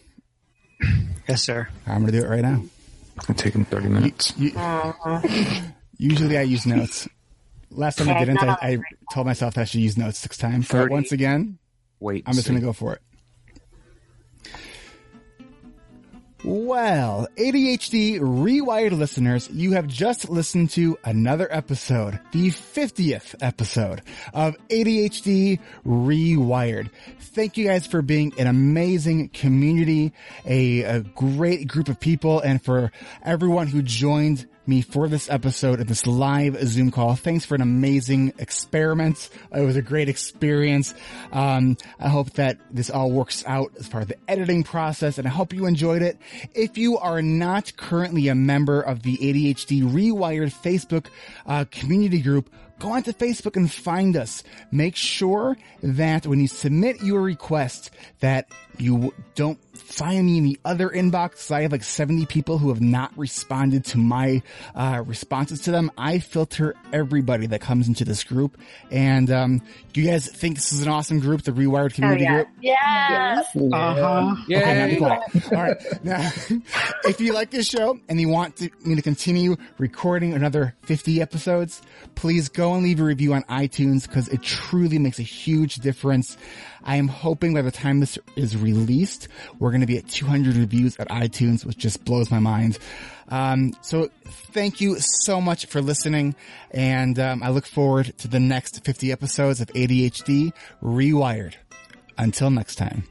Yes, sir. I'm gonna do it right now. It's gonna take him thirty minutes. Uh-huh. Usually I use notes. Last time I didn't, I, I told myself I should use notes six times. But once again, Wait. I'm just going to go for it. Well, ADHD Rewired listeners, you have just listened to another episode, the 50th episode of ADHD Rewired. Thank you guys for being an amazing community, a, a great group of people, and for everyone who joined me for this episode of this live Zoom call. Thanks for an amazing experiment. It was a great experience. Um, I hope that this all works out as part of the editing process and I hope you enjoyed it. If you are not currently a member of the ADHD Rewired Facebook uh, community group, go onto Facebook and find us. Make sure that when you submit your request that you don't find me in the other inbox. I have like 70 people who have not responded to my uh, responses to them. I filter everybody that comes into this group. And um, do you guys think this is an awesome group, the Rewired community group? Yes. Uh-huh. Yeah. Okay, now be quiet. All right. Now, (laughs) if you like this show and you want to, me to continue recording another 50 episodes, please and leave a review on iTunes because it truly makes a huge difference. I am hoping by the time this is released, we're going to be at 200 reviews at iTunes, which just blows my mind. Um, so thank you so much for listening. And um, I look forward to the next 50 episodes of ADHD Rewired. Until next time.